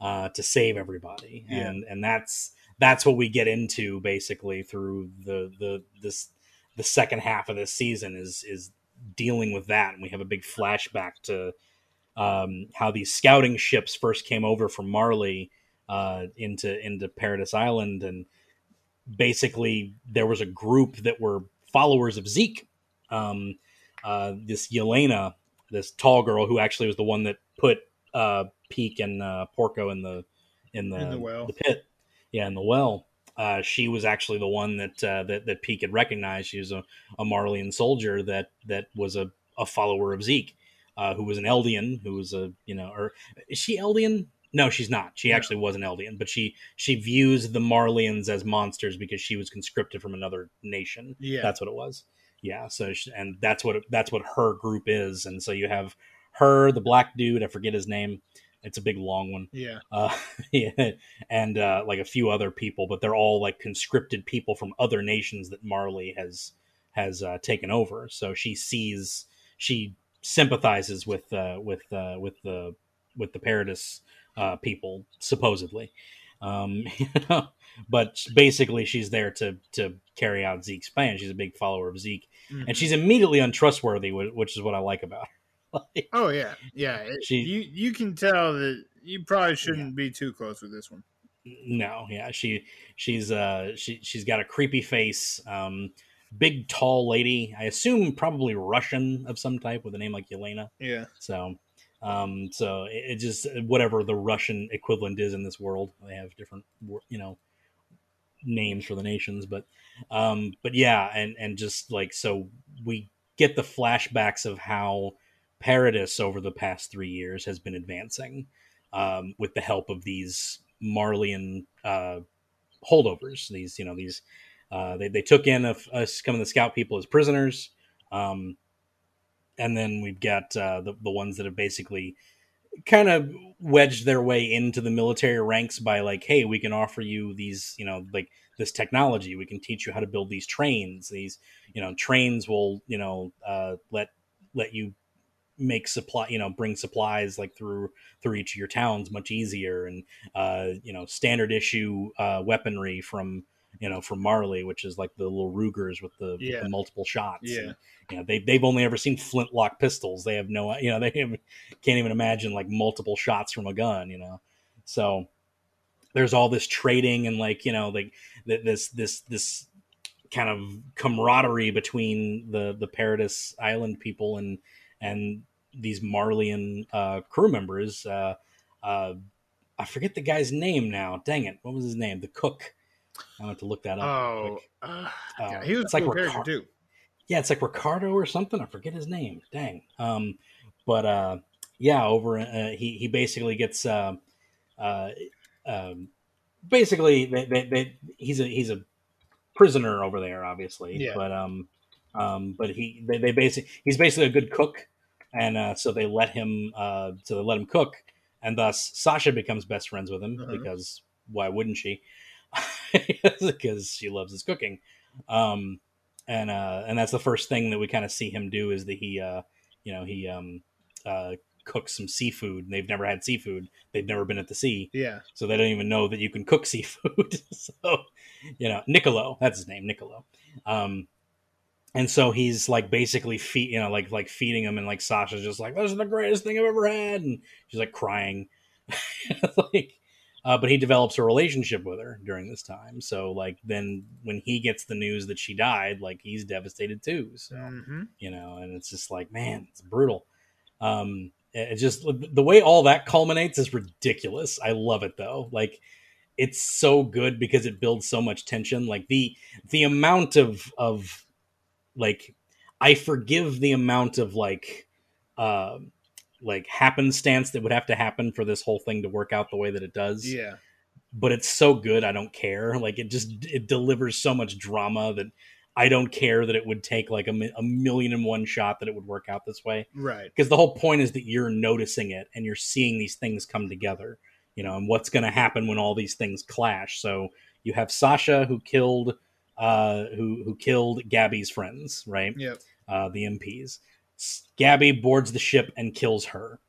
uh, to save everybody, Yeah. and and that's that's what we get into basically through the the this the second half of this season is is dealing with that. And we have a big flashback to um, how these scouting ships first came over from Marley uh, into into Paradise Island and basically there was a group that were followers of Zeke um, uh, this Yelena this tall girl who actually was the one that put uh, Pieck and uh, Porco in the in the, In the well. the pit yeah in the well uh, she was actually the one that uh, that that Pieck had recognized. She was a, a Marleyan soldier that that was a, a follower of Zeke, uh, who was an Eldian, who was a you know, or is she Eldian? No, she's not. She No. actually was an Eldian, but she she views the Marleyans as monsters because she was conscripted from another nation. Yeah, That's what it was. Yeah. So she, and that's what that's what her group is. And so you have her, the black dude. I forget his name. It's a big long one yeah, uh, yeah, and uh, like a few other people, but they're all like conscripted people from other nations that Marley has has uh, taken over. So she sees, she sympathizes with uh, with uh, with the with the Paradis uh, people supposedly, um, but basically she's there to to carry out Zeke's plan. She's a big follower of Zeke, Mhm. and she's immediately untrustworthy, which is what I like about her. Like, Oh yeah, yeah. it- She- you you can tell that you probably shouldn't be too close with this one. no yeah she she's uh she she's got a creepy face um big tall lady i assume probably russian of some type with a name like yelena Yeah, so um so it, it just whatever the russian equivalent is in this world they have different you know names for the nations but um but yeah and and just like so we get the flashbacks of how paradis over the past three years has been advancing um, with the help of these Marleyan uh, holdovers. These, you know, these uh, they they took in a, a, some of the scout people as prisoners, um, and then we've got uh, the the ones that have basically kind of wedged their way into the military ranks by like, hey, we can offer you these, you know, like this technology. We can teach you how to build these trains. These, you know, trains will, you know, uh, let let you make supply you know bring supplies like through through each of your towns much easier and uh you know standard issue uh weaponry from you know from marley which is like the little rugers with the, with the multiple shots Yeah. And, you know they, they've only ever seen flintlock pistols they have no you know they have, can't even imagine like multiple shots from a gun you know so there's all this trading and like you know like th- this this this kind of camaraderie between the the paradis island people and and these Marleyan uh, crew members. Uh, uh, I forget the guy's name now. Dang it! What was his name? The cook. I have to look that up. Oh, uh, Uh, yeah, he was it's like cool Ricar- character too. yeah, it's like Ricardo or something. I forget his name. Dang. Um, but uh, yeah, over uh, he he basically gets uh, uh, um, basically they, they, they, he's a he's a prisoner over there, obviously. Yeah. But um, um, but he they, they basically he's basically a good cook, and uh, so they let him uh, so they let him cook, and thus Sasha becomes best friends with him Uh-huh. because why wouldn't she? because she loves his cooking. Um, and uh, and that's the first thing that we kind of see him do is that he uh, you know he um, uh, cooks some seafood. And they've never had seafood. They've never been at the sea, Yeah, so they don't even know that you can cook seafood. so you know, Niccolo, that's his name, Niccolo. Um, and so he's like basically feed you know like like feeding him and like sasha's just like this is the greatest thing i've ever had and she's like crying like uh, but he develops a relationship with her during this time. So like then when he gets the news that she died like he's devastated too. So hmm you know and it's just like man it's brutal. Um it just the way all that culminates is ridiculous. I love it though. Like it's so good because it builds so much tension. Like the the amount of of like i forgive the amount of like uh like happenstance that would have to happen for this whole thing to work out the way that it does Yeah. but it's so good i don't care like it just it delivers so much drama that i don't care that it would take like a, a million and one shot that it would work out this way Right. because the whole point is that you're noticing it and you're seeing these things come together you know and what's going to happen when all these things clash so you have sasha who killed uh who who killed gabi's friends right Yep. uh the mps gabi boards the ship and kills her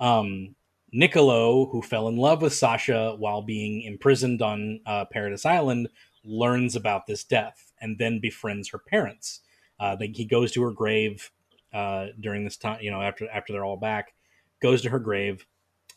um Niccolo, who fell in love with Sasha while being imprisoned on uh, Paradise Island, learns about this death and then befriends her parents. Uh, he goes to her grave uh, during this time, you know, after after they're all back, goes to her grave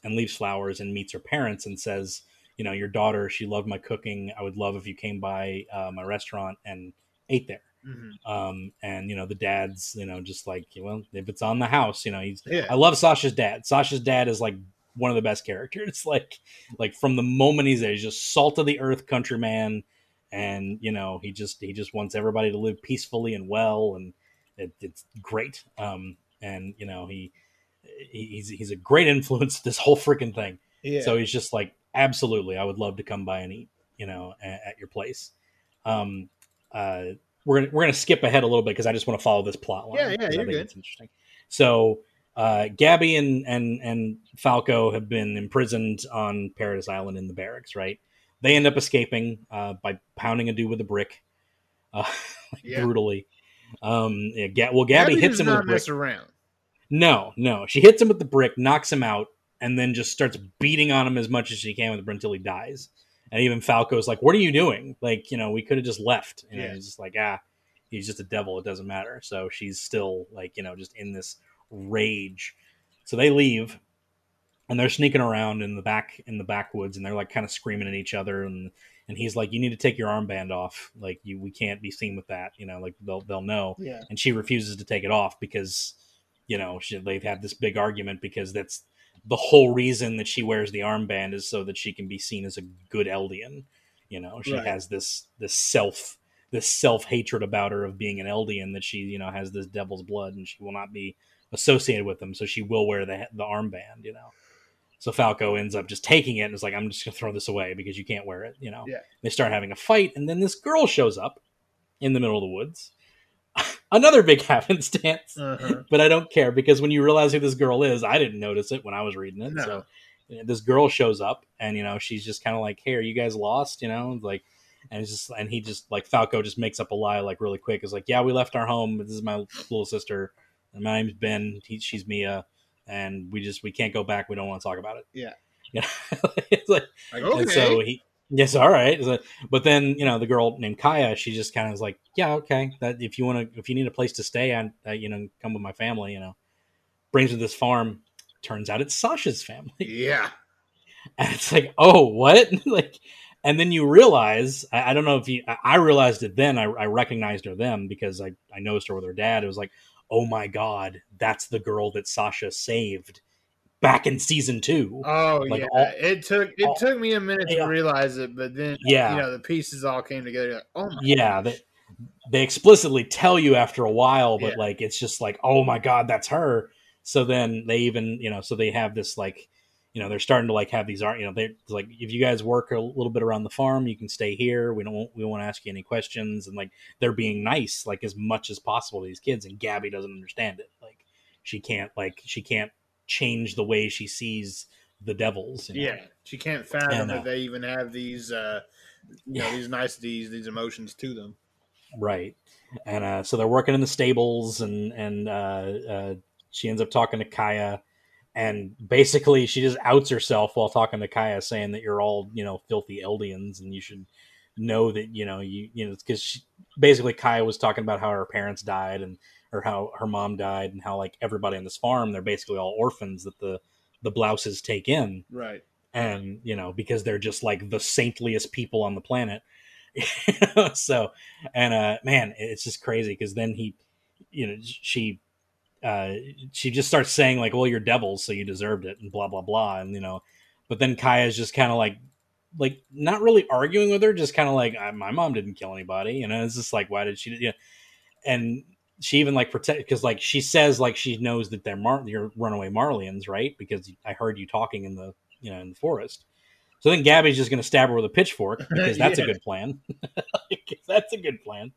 and leaves flowers and meets her parents and says, you know, your daughter, she loved my cooking. I would love if you came by uh, my restaurant and ate there. Hmm Um, and you know, the dad's, you know, just like, well, if it's on the house, you know, he's Yeah. I love Sasha's dad. Sasha's dad is like one of the best characters. Like like from the moment he's there, he's just salt of the earth countryman, and you know he just he just wants everybody to live peacefully and well, and it, it's great. Um, and you know he he- he's he's a great influence to this whole freaking thing. Yeah. So he's just like, absolutely, I would love to come by and eat, you know, at, at your place. Um, uh, we're gonna, we're gonna skip ahead a little bit because I just want to follow this plot line. Yeah, yeah, 'cause I you're think good. It's interesting. So, uh, Gabi and and and Falco have been imprisoned on Paradise Island in the barracks. Right? They end up escaping uh, by pounding a dude with a brick, uh, like Yeah. brutally. Um, yeah, Ga- well, Gabi, hits does him with a brick. around. No, no. She hits him with the brick, knocks him out, and then just starts beating on him as much as she can with the brick until he dies. And even Falco's like, "What are you doing? Like, you know, we could have just left." And Yeah. he's just like, "Ah, he's just a devil. It doesn't matter." So she's still like, you know, just in this rage. So they leave, and they're sneaking around in the back in the backwoods, and they're like kind of screaming at each other. And and he's like, "You need to take your armband off. Like, you we can't be seen with that. You know, like they'll they'll know." Yeah. and she refuses to take it off because you know she, they've had this big argument because that's the whole reason that she wears the armband is so that she can be seen as a good Eldian. You know, she Right. has this this self this self hatred about her of being an Eldian that she you know has this devil's blood and she will not be associated with them, so she will wear the the armband. You know. So Falco ends up just taking it and is like, I'm just gonna throw this away because you can't wear it, you know. Yeah. They start having a fight, and then this girl shows up in the middle of the woods. Another big happenstance Uh-huh. but I don't care because when you realize who this girl is, I didn't notice it when I was reading it. No. So this girl shows up, and you know she's just kind of like, "Hey, are you guys lost?" You know, like, and it's just and he just like Falco just makes up a lie like really quick. Is like, "Yeah, we left our home. This is my little sister. And my name's Ben. He, she's Mia, and we just we can't go back. We don't want to talk about it." Yeah. You know, it's like Like, and okay. so he, yes, all right. So- but then you know the girl named Kaya, she just kind of is like, yeah, okay. That if you want to, if you need a place to stay, and uh, you know, come with my family. You know, brings her to this farm. Turns out it's Sasha's family, yeah. and it's like, oh, what? like, and then you realize, I, I don't know if you, I, I realized it then. I, I recognized her then because I I noticed her with her dad. It was like, oh my god, that's the girl that Sasha saved back in season two. Oh Like, yeah. all- it took it all- took me a minute to Yeah. realize it, but then Yeah. you know the pieces all came together. Like, oh my yeah they, they explicitly tell you after a while but Yeah. like it's just like oh my god that's her so then they even you know so they have this like you know they're starting to like have these art you know they're like if you guys work a little bit around the farm you can stay here we don't we won't ask you any questions and like they're being nice like as much as possible to these kids and gabi doesn't understand it like she can't like she can't change the way she sees the devils you know? Yeah, she can't fathom And, uh, that they even have these, uh, you know, these niceties, these emotions to them. right and uh, so they're working in the stables and and uh, uh, she ends up talking to kaya and basically she just outs herself while talking to kaya saying that you're all you know filthy eldians and you should know that you know you you know because basically Kaya was talking about how her parents died and or how her mom died and how like everybody on this farm they're basically all orphans that the the blouses take in Right. and you know because they're just like the saintliest people on the planet so and uh man it's just crazy because then he you know she uh she just starts saying like well you're devils so you deserved it and blah blah blah and you know but then kaya's just kind of like like not really arguing with her just kind of like my mom didn't kill anybody you know it's just like why did she yeah and she even like protect because like she says like she knows that they're Mar- you're runaway Marleyans, right? Because I heard you talking in the you know in the forest. So then Gabi's just going to stab her with a pitchfork because that's a good plan. That's a good plan.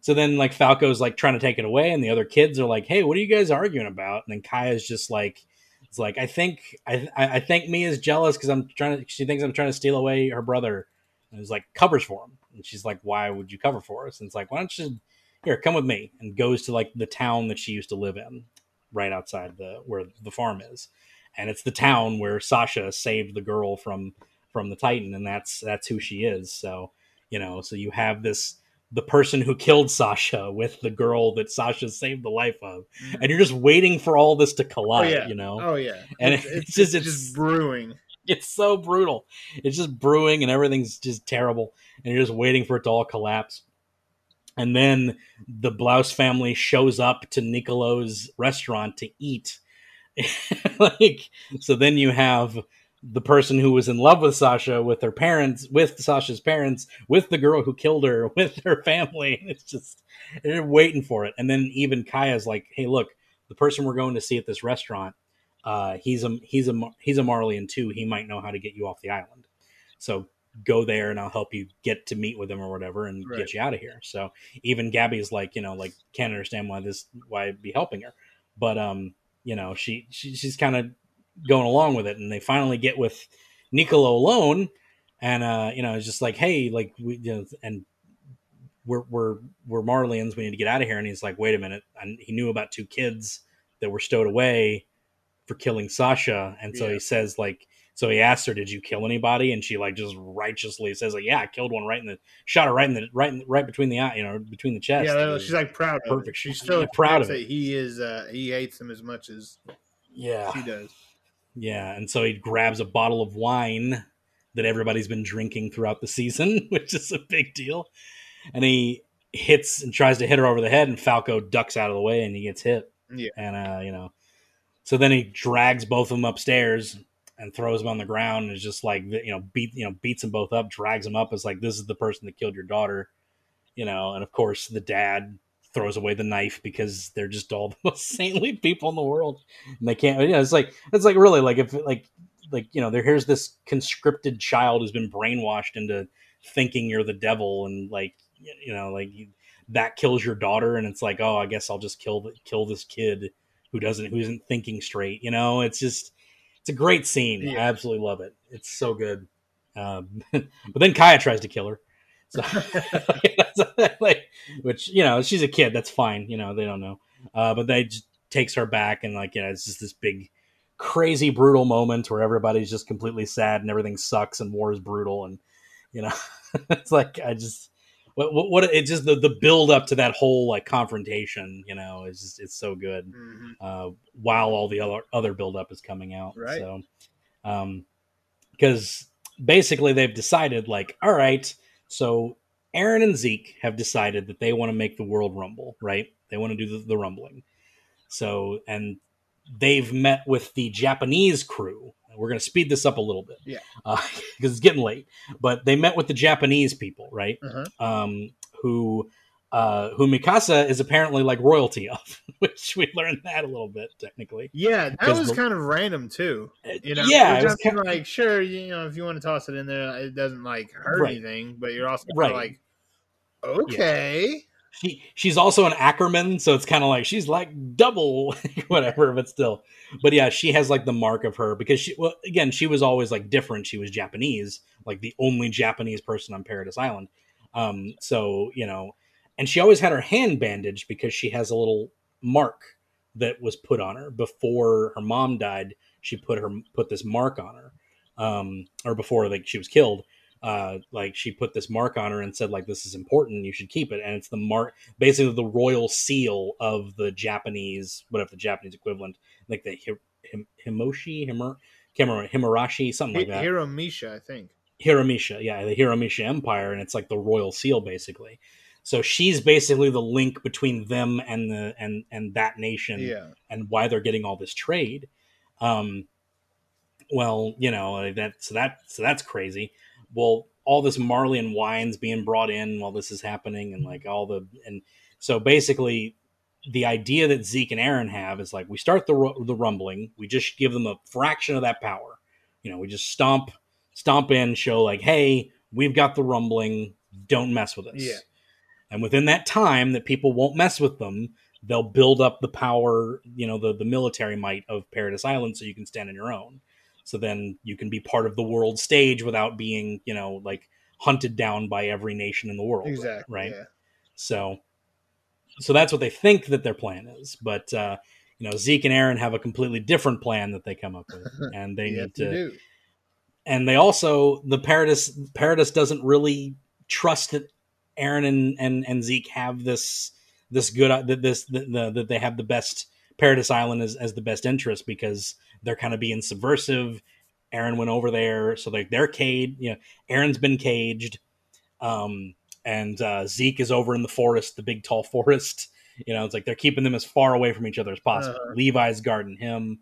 So then like Falco's like trying to take it away, and the other kids are like, "Hey, what are you guys arguing about?" And then Kaya's just like, "It's like I think I I, I think Mia's jealous because I'm trying to. She thinks I'm trying to steal away her brother." And it's like covers for him, and she's like, "Why would you cover for us?" And it's like, "Why don't you here come with me?" And goes to like the town that she used to live in, right outside the where the farm is, and it's the town where Sasha saved the girl from from the Titan, and that's that's who she is. So you know, so you have this the person who killed Sasha with the girl that Sasha saved the life of, mm-hmm. and you're just waiting for all this to Oh collide. yeah. You know, Oh yeah. And it's, it's it's just- just it's- just brewing. it's so brutal. It's just brewing and everything's just terrible, and you're just waiting for it to all collapse. And then the Blouse family shows up to Niccolo's restaurant to eat. like, so then you have the person who was in love with Sasha, with her parents, with Sasha's parents, with the girl who killed her, with her family. It's just they're waiting for it. And then even Kaya's like, "Hey, look, the person we're going to see at this restaurant, uh, he's a he's a he's a Marleyan too. He might know how to get you off the island. So go there, and I'll help you get to meet with him or whatever, and Right. get you out of here." So even Gabi's like, you know, like can't understand why this why I'd be helping her, but um, you know, she, she she's kind of going along with it, and they finally get with Niccolo alone, and uh, you know, it's just like, hey, like we, you know, and we're we're we're Marleyans. We need to get out of here. And he's like, wait a minute. And he knew about two kids that were stowed away for killing Sasha, and so Yeah. he says like. So he asked her, "Did you kill anybody?" And she like just righteously says, "Like, yeah, I killed one right in the shot her right in the right in, right between the eye, you know, between the chest." Yeah, It no, was- she's like proud of perfect. it. She's still Yeah, proud of it. He is. Uh, he hates him as much as yeah, she does. Yeah, and so he grabs a bottle of wine that everybody's been drinking throughout the season, which is a big deal. And he hits and tries to hit her over the head, and Falco ducks out of the way, and he gets hit. Yeah. And uh, you know, so then he drags both of them upstairs and throws them on the ground, and is just like you know beat you know beats them both up, drags them up. It's like this is the person that killed your daughter, you know. And of course, the dad throws away the knife because they're just all the most saintly people in the world and they can't you know it's like it's like really like if like like you know there here's this conscripted child who's been brainwashed into thinking you're the devil and like you know like you, that kills your daughter and it's like oh i guess i'll just kill kill this kid who doesn't who isn't thinking straight you know it's just it's a great scene. I absolutely love it. It's so good. Um, but then kaya tries to kill her. So like which you know she's a kid. That's fine. You know they don't know. Uh, but they just takes her back and like you know it's just this big crazy brutal moment where everybody's just completely sad and everything sucks and war is brutal and you know it's like i just what, what what it just the, the build up to that whole like confrontation you know is just it's so good Mhm. uh, while all the other other build up is coming out Right. so um because basically they've decided like all right so eren and zeke have decided that they want to make the world rumble right they want to do the, the rumbling so and they've met with the japanese crew we're going to speed this up a little bit Yeah. because it's getting late but they met with the japanese people right Uh-huh. um who uh who mikasa is apparently like royalty of which we learned that a little bit technically Yeah, that was the- kind of random too. You know, yeah, it was I'm like sure, you know, if you want to toss it in there, it doesn't like hurt Right. anything, but you're also Right. like, okay, she she's also an Ackerman, so it's kind of like she's like double whatever, but still. But yeah, she has like the mark of her because she well again she was always like different. She was Japanese, like the only Japanese person on Paradise Island. Um, so you know, and she always had her hand bandaged because she has a little mark that was put on her before her mom died. She put her put this mark on her, um, or before like she was killed. Uh, like she put this mark on her and said like this is important, you should keep it, and it's the mark, basically the royal seal of the Japanese, whatever the Japanese equivalent, like the Hi- Him- Himoshi, Himur, can't Himurashi, something like that. hiramisha I think. hiramisha yeah, the hiramisha Empire, and it's like the royal seal basically. So she's basically the link between them and the and and that nation Yeah. and why they're getting all this trade. Um, well, you know that so that so that's crazy. Well, all this Marleyan wines being brought in while this is happening, and like all the and so basically the idea that Zeke and Eren have is like we start the the rumbling, we just give them a fraction of that power. You know, we just stomp stomp in, show like, hey, we've got the rumbling, don't mess with us. Yeah. And within that time that people won't mess with them, they'll build up the power, you know, the the military might of Paradise Island so you can stand on your own. So then you can be part of the world stage without being, you know, like hunted down by every nation in the world. Exactly. Right. Yeah. So, so that's what they think that their plan is. But uh, you know, Zeke and Eren have a completely different plan that they come up with, and they need to. do. And they also the Paradis Paradis doesn't really trust that Eren and and, and Zeke have this this good uh, that this that they have the best Paradise Island as, as the best interest because they're kind of being subversive. Eren went over there, so like they're caged. You know, Eren's been caged, um, and uh, Zeke is over in the forest, the big tall forest. You know, it's like they're keeping them as far away from each other as possible. Uh-huh. Levi's guarding him,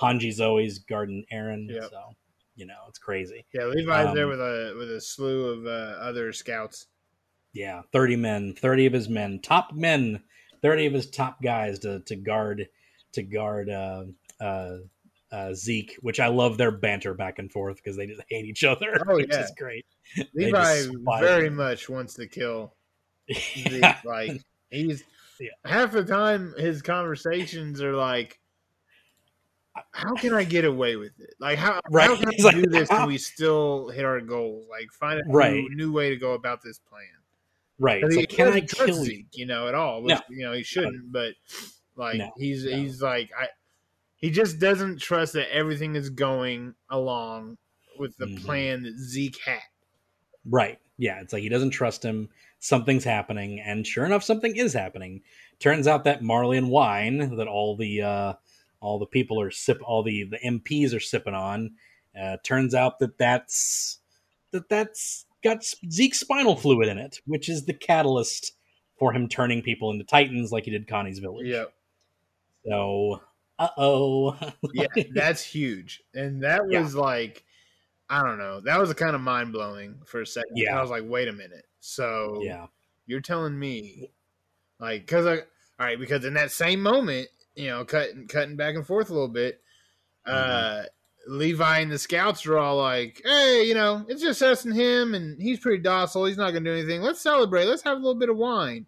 Hanji Zoe's guarding Eren. Yep. So, you know, it's crazy. Yeah, Levi's there Um, with a with a slew of uh, other scouts. Yeah, thirty men, thirty of his men, top men, thirty of his top guys to to guard to guard uh, uh, uh, Zeke, which I love their banter back and forth because they just hate each other, Oh, which yeah. is great. Levi very him. much wants to kill Zeke. Like he's Yeah. half the time his conversations are like, "How can I get away with it? Like how Right. how can He's I like, do this how- and we still hit our goals? Like find a Right. new, new way to go about this plan." Right. It's he like, can I kill you? Zeke, you know, at all. Which, No. you know, he shouldn't. But like No, he's no. he's like I. He just doesn't trust that everything is going along with the Mhm. plan that Zeke had. Right. Yeah. It's like he doesn't trust him. Something's happening, and sure enough, something is happening. Turns out that Marleyan wine that all the uh, all the people are sip, all the the MPs are sipping on. Uh, turns out that that's that that's got Zeke's spinal fluid in it, which is the catalyst for him turning people into titans, like he did Connie's village. Yep. So, uh oh. yeah, that's huge. And that Yeah. was like, I don't know, that was kind of mind blowing for a second. Yeah. I was like, wait a minute. So yeah. you're telling me, like, because I, all right, because in that same moment, you know, cutting cutting back and forth a little bit, uh, Levi and the scouts are all like, hey, you know, it's just us and him, and he's pretty docile. He's not going to do anything. Let's celebrate. Let's have a little bit of wine.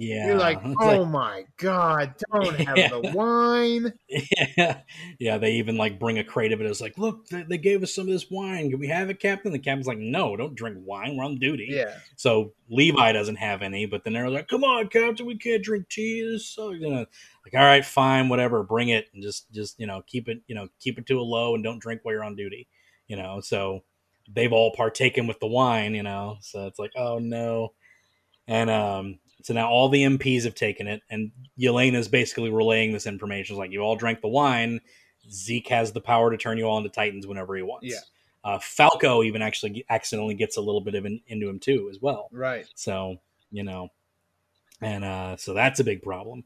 Yeah. You're like, oh my God, don't have Yeah. the wine. Yeah, yeah. They even like bring a crate of it. It's like, look, they, they gave us some of this wine. Can we have it, Captain? The captain's like, no, don't drink wine. We're on duty. Yeah. So Levi doesn't have any, but then they're like, come on, Captain, we can't drink tea. This sucks. You know, like, all right, fine, whatever, bring it, and just, just you know, keep it, you know, keep it to a low, and don't drink while you're on duty. You know, so they've all partaken with the wine. You know, so it's like, oh no, and um. So now all the MPs have taken it, and Yelena's basically relaying this information. It's like you all drank the wine. Zeke has the power to turn you all into Titans whenever he wants. Yeah. Uh, Falco even actually accidentally gets a little bit of an, into him too, as well. Right. So you know, and uh, so that's a big problem.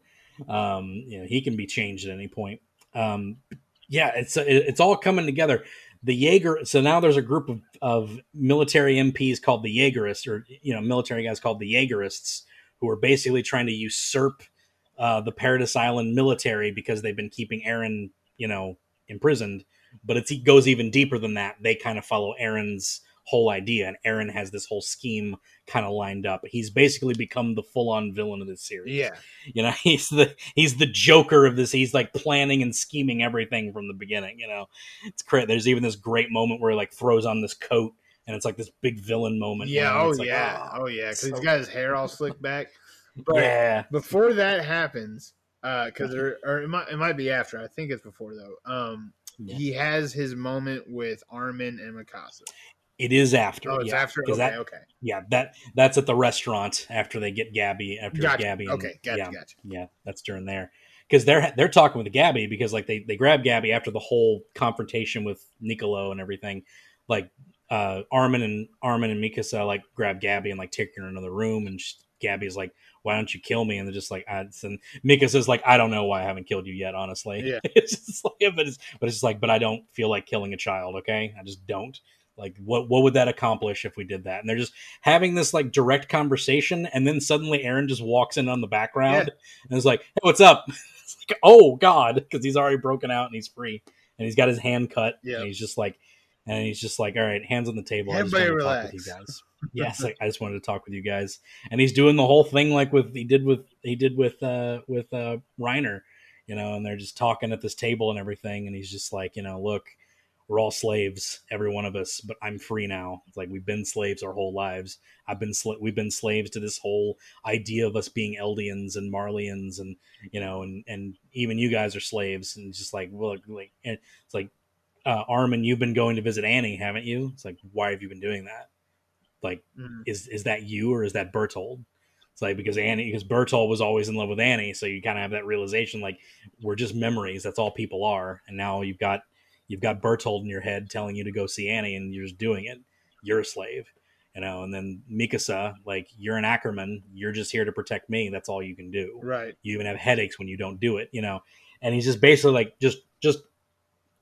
Um, you know, he can be changed at any point. Um, yeah, it's it's all coming together. The Jaeger. So now there's a group of, of military MPs called the Jaegerists, or you know, military guys called the Jaegerists, who are basically trying to usurp uh, the Paradise Island military because they've been keeping Eren, you know, imprisoned. But it goes even deeper than that. They kind of follow Eren's whole idea, and Eren has this whole scheme kind of lined up. He's basically become the full-on villain of this series. Yeah. You know, he's the he's the Joker of this. He's like planning and scheming everything from the beginning. You know, it's great. There's even this great moment where he like throws on this coat, and it's like this big villain moment. Yeah. Oh, like, yeah. oh, oh, yeah. Because so- he's got his hair all slicked back. But yeah, before that happens, because there, or it might, it might be after. I think it's before though. Um, Yeah. he has his moment with Armin and Mikasa. It is after. Oh, it's yeah, after. Okay, that- okay, Yeah, that that's at the restaurant after they get Gabi. After gotcha. Gabi. and- okay, gotcha, yeah, gotcha. yeah, that's during there because they're they're talking with Gabi because like they they grab Gabi after the whole confrontation with Niccolo and everything. Like uh, Armin and Armin and Mikasa like grab Gabi and like take her in another room, and she, Gabi's like, "Why don't you kill me?" And they're just like, I, and Mikasa's like, "I don't know why I haven't killed you yet, honestly." Yeah. it's just like, but it's but it's just like, but I don't feel like killing a child. Okay, I just don't. Like, what what would that accomplish if we did that? And they're just having this like direct conversation, and then suddenly Eren just walks in on the background and is like, "Hey, what's up?" It's like, "Oh God," because he's already broken out and he's free, and he's got his hand cut, Yeah. and he's just like, and he's just like, "All right, hands on the table." I just Everybody talk with relax. you guys. yes, like, I just wanted to talk with you guys, and he's doing the whole thing like with he did with he did with uh with uh Reiner, you know, and they're just talking at this table and everything, and he's just like, you know, look, we're all slaves, every one of us, but I'm free now. It's like we've been slaves our whole lives. I've been sla- we've been slaves to this whole idea of us being Eldians and Marleyans, and you know, and and even you guys are slaves, and just like, well, like and it's like, uh, Armin, you've been going to visit Annie, haven't you? It's like, why have you been doing that? Like, Mhm. is is that you or is that Bertholt? It's like because Annie, because Bertholt was always in love with Annie, so you kind of have that realization, like we're just memories. That's all people are, and now you've got you've got Bertholt in your head telling you to go see Annie, and you're just doing it. You're a slave, you know. And then Mikasa, like you're an Ackerman, you're just here to protect me. That's all you can do. Right. You even have headaches when you don't do it, you know. And he's just basically like just just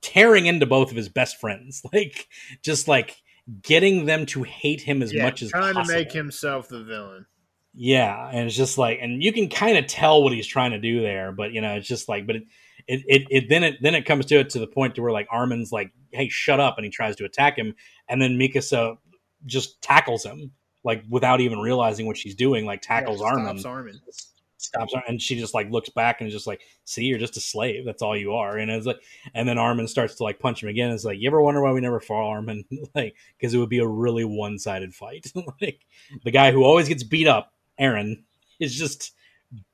tearing into both of his best friends, like just like getting them to hate him as yeah, much as trying possible. to make himself the villain. Yeah, and it's just like, and you can kind of tell what he's trying to do there, but you know, it's just like, but it, it, it, it, then it, then it comes to it to the point to where like Armin's like, hey, shut up, and he tries to attack him, and then Mikasa just tackles him, like without even realizing what she's doing, like tackles Yeah, Armin, Armin. Stops her, and she just like looks back and is just like, see, you're just a slave, that's all you are, and it's like, and then Armin starts to like punch him again. It's like, you ever wonder why we never fought Armin? like, because it would be a really one sided fight, like the guy who always gets beat up. Eren is just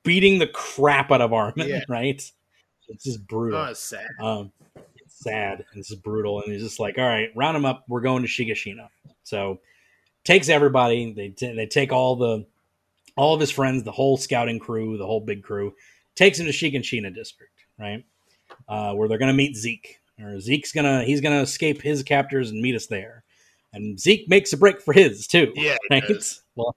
beating the crap out of Armin, Yeah. right? It's just brutal. Oh, it's sad. Um, it's sad and it's just brutal. And he's just like, all right, round him up. We're going to Shiganshina. So takes everybody. They t- they take all the all of his friends, the whole scouting crew, the whole big crew, takes him to Shiganshina district, right? Uh, where they're gonna meet Zeke. Or Zeke's gonna he's gonna escape his captors and meet us there. And Zeke makes a break for his too Yeah. right? Well,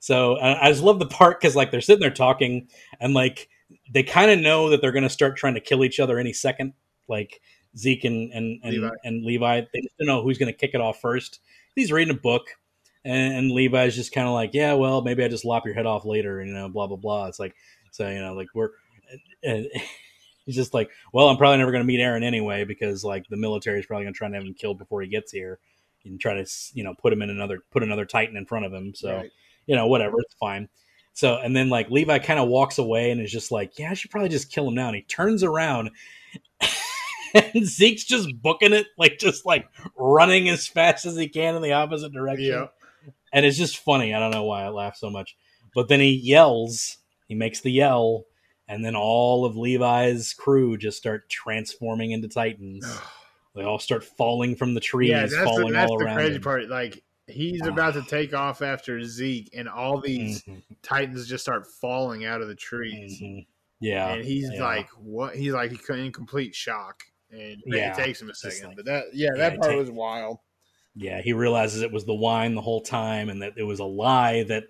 so uh, I just love the part because like they're sitting there talking and like they kind of know that they're going to start trying to kill each other any second. Like Zeke and and and Levi. And Levi they just don't know who's going to kick it off first. He's reading a book, and, and Levi's just kind of like, yeah, well, maybe I just lop your head off later, and, you know, blah blah blah. It's like so you know like we're. And, He's just like, well, I'm probably never going to meet Eren anyway because like the military is probably going to try and have him killed before he gets here, and try to you know put him in another put another Titan in front of him. So Right. you know, whatever, it's fine. So, and then like Levi kind of walks away and is just like, yeah, I should probably just kill him now. And he turns around and Zeke's just booking it, like just like running as fast as he can in the opposite direction. Yeah. And it's just funny. I don't know why I laugh so much. But then he yells, he makes the yell, and then all of Levi's crew just start transforming into Titans. they all start falling from the trees, yeah, that's the, that's all the around. crazy him. part. Like he's about to take off after Zeke, and all these Mhm, Titans just start falling out of the trees, mhm. Yeah. and he's yeah. like, "What?" He's like in complete shock, and Yeah, it takes him a second. like- but that, yeah, Yeah, that it part take- was wild. Yeah, he realizes it was the wine the whole time and that it was a lie that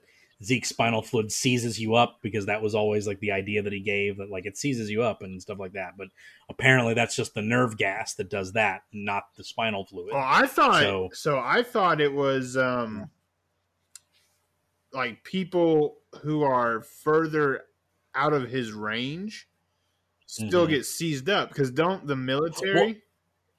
Zeke's spinal fluid seizes you up because that was always like the idea that he gave that like it seizes you up and stuff like that. But apparently that's just the nerve gas that does that, not the spinal fluid. Oh, I thought So- so. I thought it was um like people who are further out of his range still Mhm. get seized up because don't the military?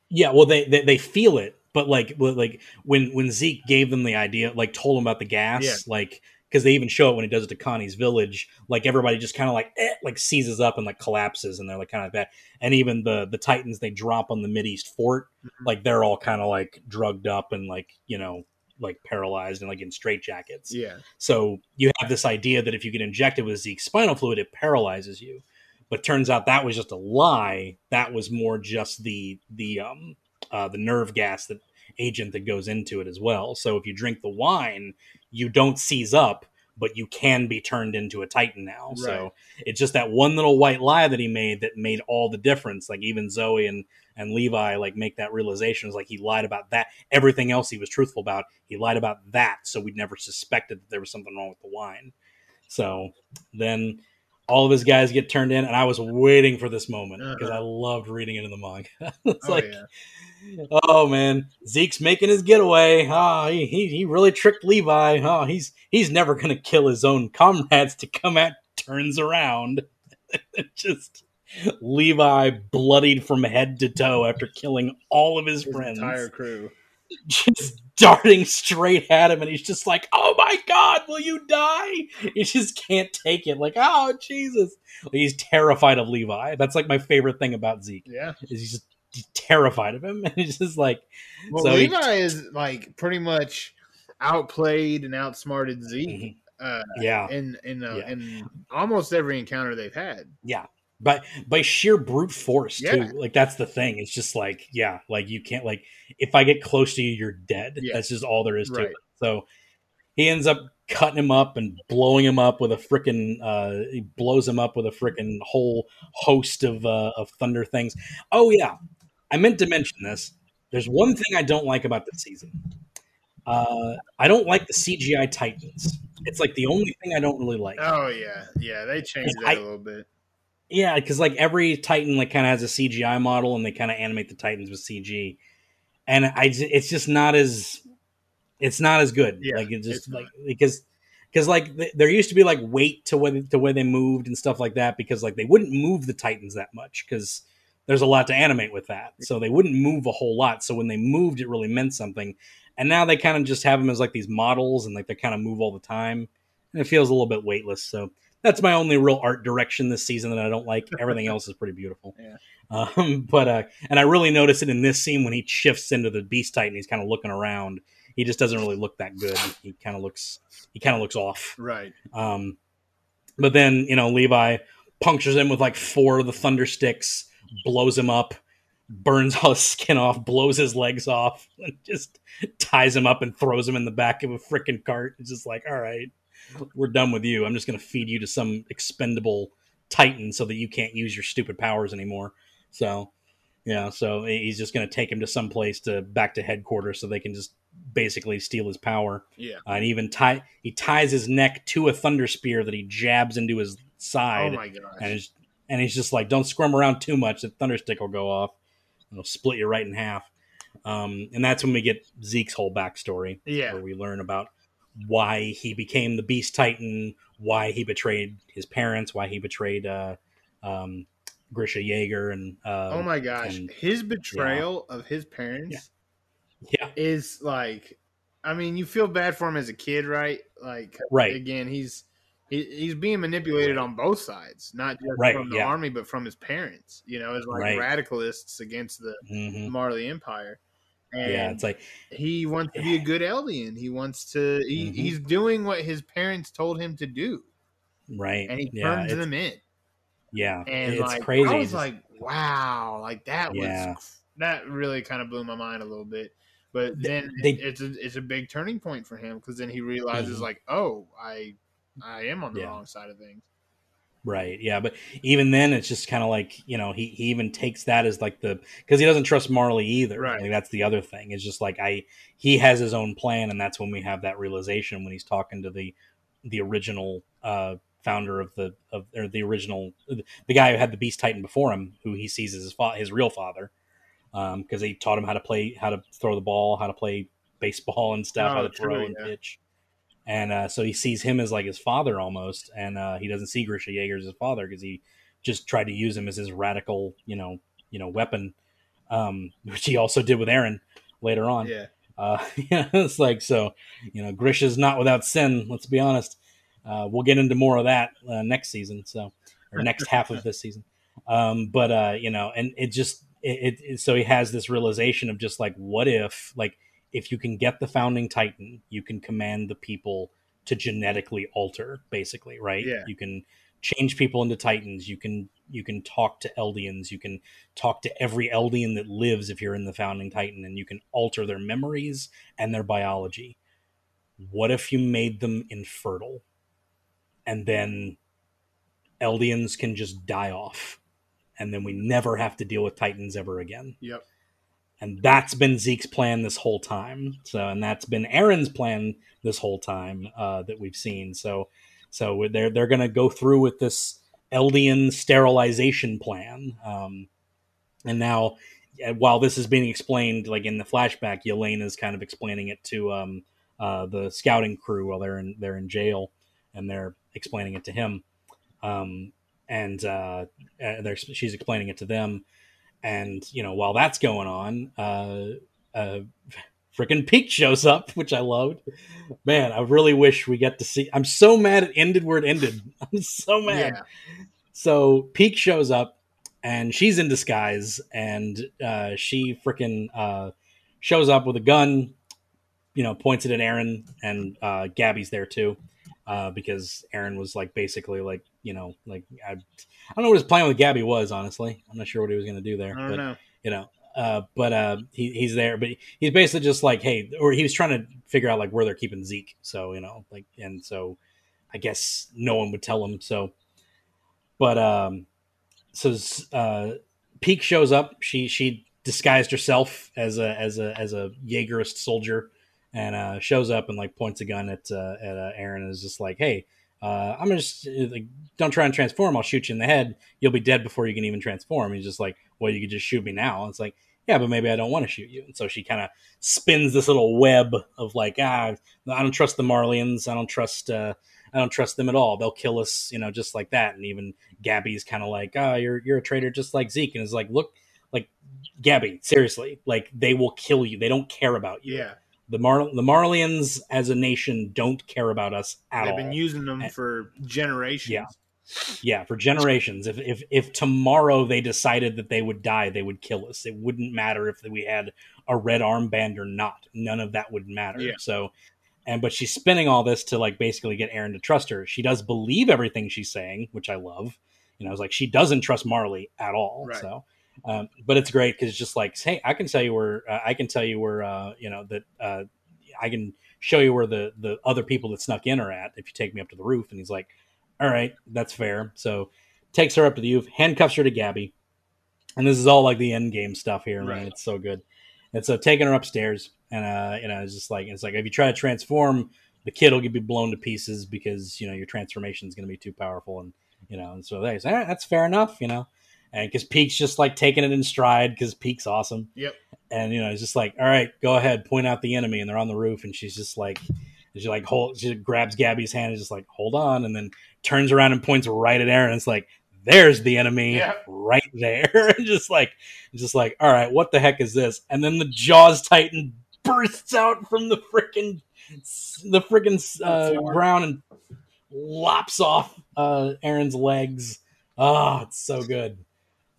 Yeah, well they, they they feel it, but like like when when Zeke gave them the idea, like told them about the gas, Yeah. like because they even show it when he does it to Connie's village, like everybody just kind of like eh, like seizes up and like collapses, and they're like kind of that. And even the the Titans they drop on the Mid East fort, Mhm. like they're all kind of like drugged up and like you know like paralyzed and like in straitjackets. yeah, So you have this idea that if you get injected with Zeke's spinal fluid, it paralyzes you. But turns out that was just a lie. That was more just the the um uh, the nerve gas that agent that goes into it as well. So if you drink the wine, you don't seize up, but you can be turned into a Titan now. Right. So it's just that one little white lie that he made that made all the difference. Like even Zoe and and Levi like make that realization. is like he lied about that. Everything else he was truthful about, he lied about that. So we'd never suspected that there was something wrong with the wine. So then all of his guys get turned in, and I was waiting for this moment because Uh-huh. I loved reading it in the manga. it's Oh, like, yeah. oh man, Zeke's making his getaway. Ah, he, he he really tricked Levi. Oh, he's he's never gonna kill his own comrades to come at. Turns around, just Levi bloodied from head to toe after killing all of his His friends entire crew. just darting straight at him, and he's just like, "Oh my god, will you die?" He just can't take it. Like, oh Jesus, he's terrified of Levi. That's like my favorite thing about Zeke Yeah. is he's just terrified of him, and he's just like, Well, So he- Levi is like pretty much outplayed and outsmarted Zeke uh, yeah, in in uh, Yeah. in almost every encounter they've had. yeah. By by sheer brute force Yeah. too. Like that's the thing. It's just like, yeah, like you can't like if I get close to you, you're dead. Yeah. That's just all there is to it. So he ends up cutting him up and blowing him up with a freaking uh he blows him up with a freaking whole host of uh of thunder things. Oh yeah. I meant to mention this. There's one thing I don't like about this season. Uh I don't like the CGI Titans. It's like the only thing I don't really like. Oh yeah, yeah, they changed that I- a little bit. Yeah, because like every Titan like kind of has a CGI model, and they kind of animate the Titans with CG, and I it's just not as it's not as good. Yeah, like it's just like because because like th- there used to be like weight to when to where they moved and stuff like that because like they wouldn't move the Titans that much because there's a lot to animate with that, so they wouldn't move a whole lot. So when they moved, it really meant something. And now they kind of just have them as like these models, and like they kind of move all the time, and it feels a little bit weightless. So that's my only real art direction this season that I don't like. Everything else is pretty beautiful. Yeah. Um, but uh, and I really notice it in this scene when he shifts into the Beast Titan. He's kind of looking around. He just doesn't really look that good. He kind of looks. He kind of looks off. Right. Um, but then you know Levi punctures him with like four of the thunder sticks, blows him up, burns all his skin off, blows his legs off, and just ties him up and throws him in the back of a freaking cart. It's just like, all right, we're done with you. I'm just gonna feed you to some expendable titan so that you can't use your stupid powers anymore. So. Yeah, so he's just going to take him to some place to back to headquarters so they can just basically steal his power. Yeah. Uh, and even tie he ties his neck to a thunder spear that he jabs into his side. Oh my gosh. and he's, and he's just like, "Don't squirm around too much. The thunder stick will go off. It'll split you right in half." Um, and that's when we get Zeke's whole backstory, Yeah. where we learn about why he became the Beast Titan, why he betrayed his parents, why he betrayed uh, um, Grisha Jaeger, and uh, oh my gosh. and- His betrayal of his parents yeah, is like I mean, you feel bad for him as a kid, right? Like right, again, he's he, he's being manipulated on both sides, not just Right, from the yeah. army, but from his parents. You know, as like Right. radicalists against the hmm Marley Empire. And yeah. It's like he wants to be a good alien. He wants to. He, Mhm. He's doing what his parents told him to do, right, and he yeah, turns them in. yeah, And it's like, crazy. I was Just- like, wow, like that Yeah. was that really kind of blew my mind a little bit. But then they- it's a it's a big turning point for him because then he realizes Mhm. like, oh, I I am on the Yeah. wrong side of things. Right. Yeah. But even then, it's just kind of like you know he he even takes that as like the because he doesn't trust Marley either. Right. Like that's the other thing. It's just like I he has his own plan, and that's when we have that realization when he's talking to the the original uh founder of the of or the original the guy who had the Beast Titan before him, who he sees as his fa- his real father, Um, because he taught him how to play how to throw the ball, how to play baseball and stuff, how Oh, to throw and yeah. pitch and uh, so he sees him as like his father almost, and uh, he doesn't see Grisha Jaeger as his father because he just tried to use him as his radical, you know, you know, weapon, um, which he also did with Eren later on. Yeah, Uh, yeah, it's like so, you know, Grisha's not without sin. Let's be honest. Uh, we'll get into more of that uh, next season, so or next half of this season. Um, but uh, you know, and it just it, it so he has this realization of just like, what if like if you can get the founding titan, you can command the people to genetically alter, basically, right? Yeah. You can change people into Titans. You can you can talk to Eldians. You can talk to every Eldian that lives if you're in the founding Titan, and you can alter their memories and their biology. What if you made them infertile, and then Eldians can just die off, and then we never have to deal with Titans ever again? Yep. And that's been Zeke's plan this whole time. So, and that's been Eren's plan this whole time uh, that we've seen. So, so they're they're going to go through with this Eldian sterilization plan. Um, and now, uh, while this is being explained, like in the flashback, Yelena is kind of explaining it to um, uh, the scouting crew while they're in they're in jail, and they're explaining it to him. Um, and uh, uh, she's explaining it to them and you know while that's going on uh uh freaking pieck shows up which i loved. Man i really wish we get to see i'm so mad it ended where it ended. I'm so mad. Yeah. so pieck shows up and she's in disguise and uh she freaking uh shows up with a gun you know points it at eren and uh gabi's there too uh because eren was like basically like you know like i I don't know what his plan with Gabi was, honestly. I'm not sure what he was going to do there. But, know. You know, uh, but uh, he, he's there. But he's basically just like, hey, or he was trying to figure out like where they're keeping Zeke. So you know, like, and so I guess no one would tell him. So, but um, so uh, Pieck shows up. She she disguised herself as a as a as a Jaegerist soldier, and uh, shows up and like points a gun at uh, at uh, Eren and is just like, hey. Uh, I'm just like, don't try and transform. I'll shoot you in the head. You'll be dead before you can even transform. He's just like, well, you could just shoot me now. And it's like, yeah, but maybe I don't want to shoot you. And so she kind of spins this little web of like, ah, I don't trust the Marleyans. I don't trust, uh, I don't trust them at all. They'll kill us, you know, just like that. And even Gabi's kind of like, ah, oh, you're you're a traitor, just like Zeke. And it's like, look, like Gabi, seriously, like they will kill you. They don't care about you. Yeah. The Mar the Marleyans as a nation don't care about us at all. They've been using them And- for generations. Yeah. Yeah, for generations. If if if tomorrow they decided that they would die, they would kill us. It wouldn't matter if we had a red armband or not. None of that would matter. Yeah. So, and but she's spinning all this to like basically get Eren to trust her. She does believe everything she's saying, which I love. You know, it's like she doesn't trust Marley at all. Right. So, um, but it's great because it's just like, hey, I can tell you where uh, I can tell you where uh, you know that uh, I can show you where the the other people that snuck in are at if you take me up to the roof. And he's like, all right, that's fair. So takes her up to the roof, handcuffs her to Gabi, and this is all like the end game stuff here, man. It's so good. And so taking her upstairs, and uh, you know, it's just like it's like if you try to transform, the kid will be blown to pieces because you know your transformation is going to be too powerful, and you know, and so they say "Ah, that's fair enough, you know, and because Pieck's just like taking it in stride because Pieck's awesome, Yep. and you know, it's just like, all right, go ahead, point out the enemy, and they're on the roof, and she's just like, she like hold, she grabs Gabi's hand and just like, hold on, and then turns around and points right at Eren. It's like, there's the enemy Yeah. right there, and just like, just like, all right, what the heck is this? And then the Jaws Titan bursts out from the freaking, the freaking uh, ground and lops off uh, Eren's legs. Oh, it's so good.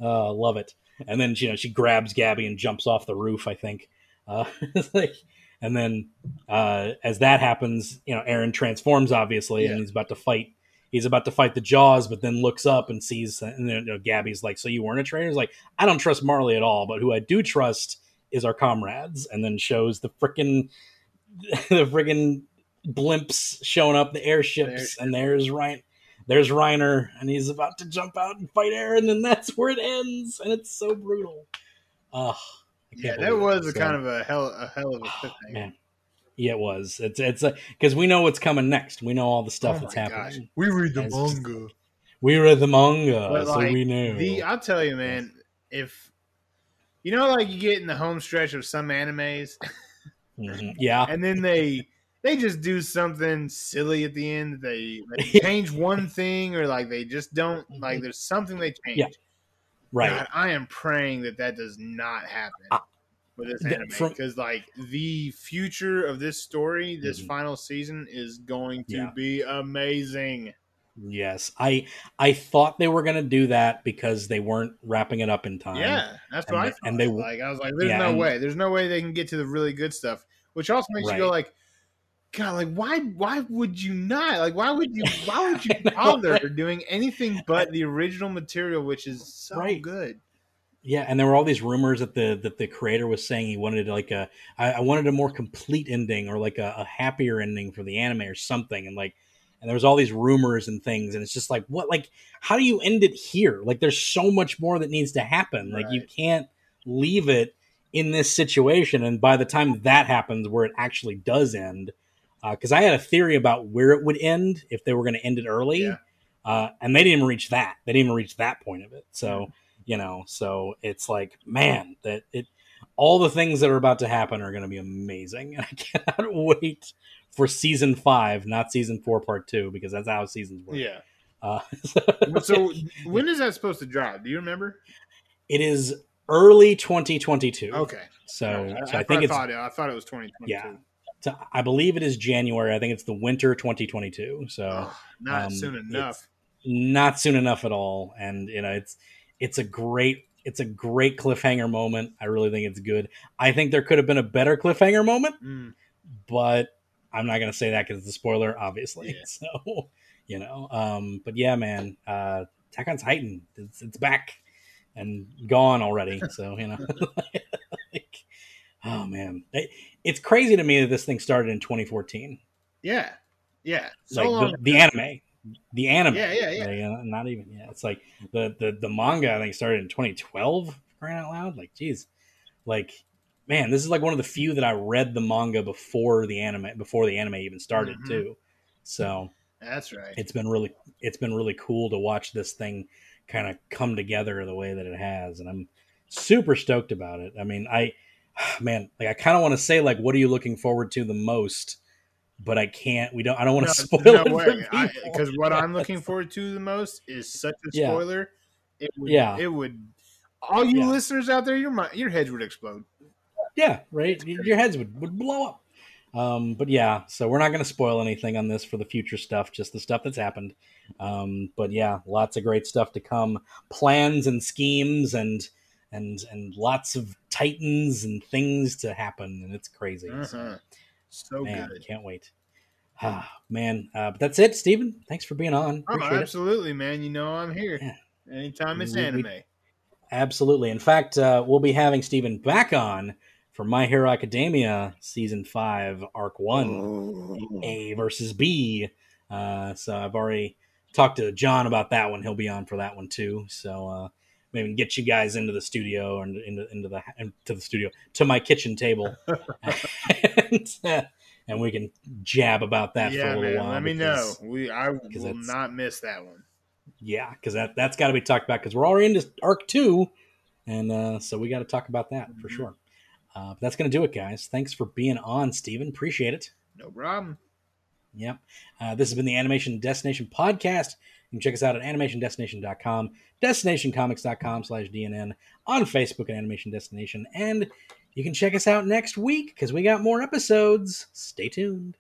Oh, love it. And then you know she grabs Gabi and jumps off the roof. I think. Uh, like, and then uh, as that happens, you know Eren transforms obviously, and he's about to fight. He's about to fight the Jaws, but then looks up and sees, and then you know, Gabi's like, "So you weren't a traitor?" He's like, "I don't trust Marley at all, but who I do trust is our comrades." And then shows the freaking the freaking blimps showing up, the airships, Airship. and there's Ryan, there's Reiner, and he's about to jump out and fight Eren, and that's where it ends, and it's so brutal. Ugh, Yeah, that believe it. was a So- kind of a hell a hell of a cliffhanger. man. Yeah, it was. It's it's because we know what's coming next. We know all the stuff Oh that's happening. gosh. We read the It's just- manga. We read the manga, But, so like, we knew. The I'll tell you, man, if you know, like you get in the home stretch of some animes, Mhm. Yeah, and then they they just do something silly at the end. They, they change one thing, or like they just don't like. There's something they change. Yeah. right. God, I am praying that that does not happen Uh, with this anime because, like, the future of this story, this Mhm. final season, is going to Yeah. be amazing. Yes, I I thought they were gonna do that because they weren't wrapping it up in time. yeah, that's and what I they- thought. and they- like. I was like, "There's yeah, no and- way. There's no way they can get to the really good stuff." Which also makes you go like, God, like why why would you not? Like why would you why would you bother doing anything but the original material, which is so Right. good? Yeah, and there were all these rumors that the that the creator was saying he wanted like a I, I wanted a more complete ending or like a, a happier ending for the anime or something, and like and there was all these rumors and things, and it's just like what like how do you end it here? Like there's so much more that needs to happen. Like you can't leave it in this situation, and by the time that happens, where it actually does end, because I had a theory about where it would end if they were going to end it early, Yeah. uh, and they didn't even reach that. They didn't even reach that point of it. So you know, so it's like, man, that it all the things that are about to happen are going to be amazing, and I cannot wait for season five, not season four, part two, because that's how seasons work. Yeah. Uh, So when is that supposed to drop? Do you remember? it is early 2022. Okay. So, I, so I, I think it's thought it, I thought it was 2022. Yeah. So I believe it is January. I think it's the winter 2022. So not um, soon enough. not soon enough at all. And you know, it's it's a great it's a great cliffhanger moment. I really think it's good. I think there could have been a better cliffhanger moment, Mm. but I'm not going to say that because it's a spoiler, obviously. Yeah. So you know, um, but yeah, man, uh, Attack on Titan, it's, it's back and gone already. So you know, like, oh man, it, it's crazy to me that this thing started in 2014. Yeah. Yeah. So like long. the, the anime, the anime. Yeah, yeah, yeah. Like, uh, not even. Yeah, it's like the the the manga. I think started in 2012. Crying out loud! Like, geez, like man, this is like one of the few that I read the manga before the anime before the anime even started Mhm. too. So That's right. it's been really it's been really cool to watch this thing kind of come together the way that it has, and I'm super stoked about it. I mean, I man, like I kind of want to say like, what are you looking forward to the most? But I can't. We don't. I don't want to spoil it for. Because what I'm looking forward to the most is such a Yeah. spoiler. It would, Yeah. It would. All you Yeah. listeners out there, your your heads would explode. Yeah, right. Your heads would, would blow up. Um, but yeah, so we're not going to spoil anything on this for the future stuff, just the stuff that's happened. Um, but yeah, lots of great stuff to come, plans and schemes and and and lots of titans and things to happen, and it's crazy. So, Uh-huh. So man, good. can't wait. Ah, man, uh, but that's it, Steven. Thanks for being on. Oh, Appreciate it. absolutely, man. You know I'm here. Yeah. Anytime it's We- we- anime. Absolutely. In fact, uh, we'll be having Steven back on for My Hero Academia season five, arc one. A versus B. Uh, so I've already talked to John about that one. He'll be on for that one too. So uh, maybe get you guys into the studio and into into the into the studio to my kitchen table, and, uh, and we can jab about that for a little man. while. Let me know. We I will not miss that one. Yeah, because that that's got to be talked about because we're already into arc two, and uh, so we got to talk about that for Mhm. sure. Uh, but that's gonna do it, guys. Thanks for being on, Steven. Appreciate it. No problem. Yep. Uh, this has been the Animation Destination podcast. You can check us out at animationdestination.com, destinationcomics.com slash DNN, on Facebook at Animation Destination, and you can check us out next week because we got more episodes. Stay tuned.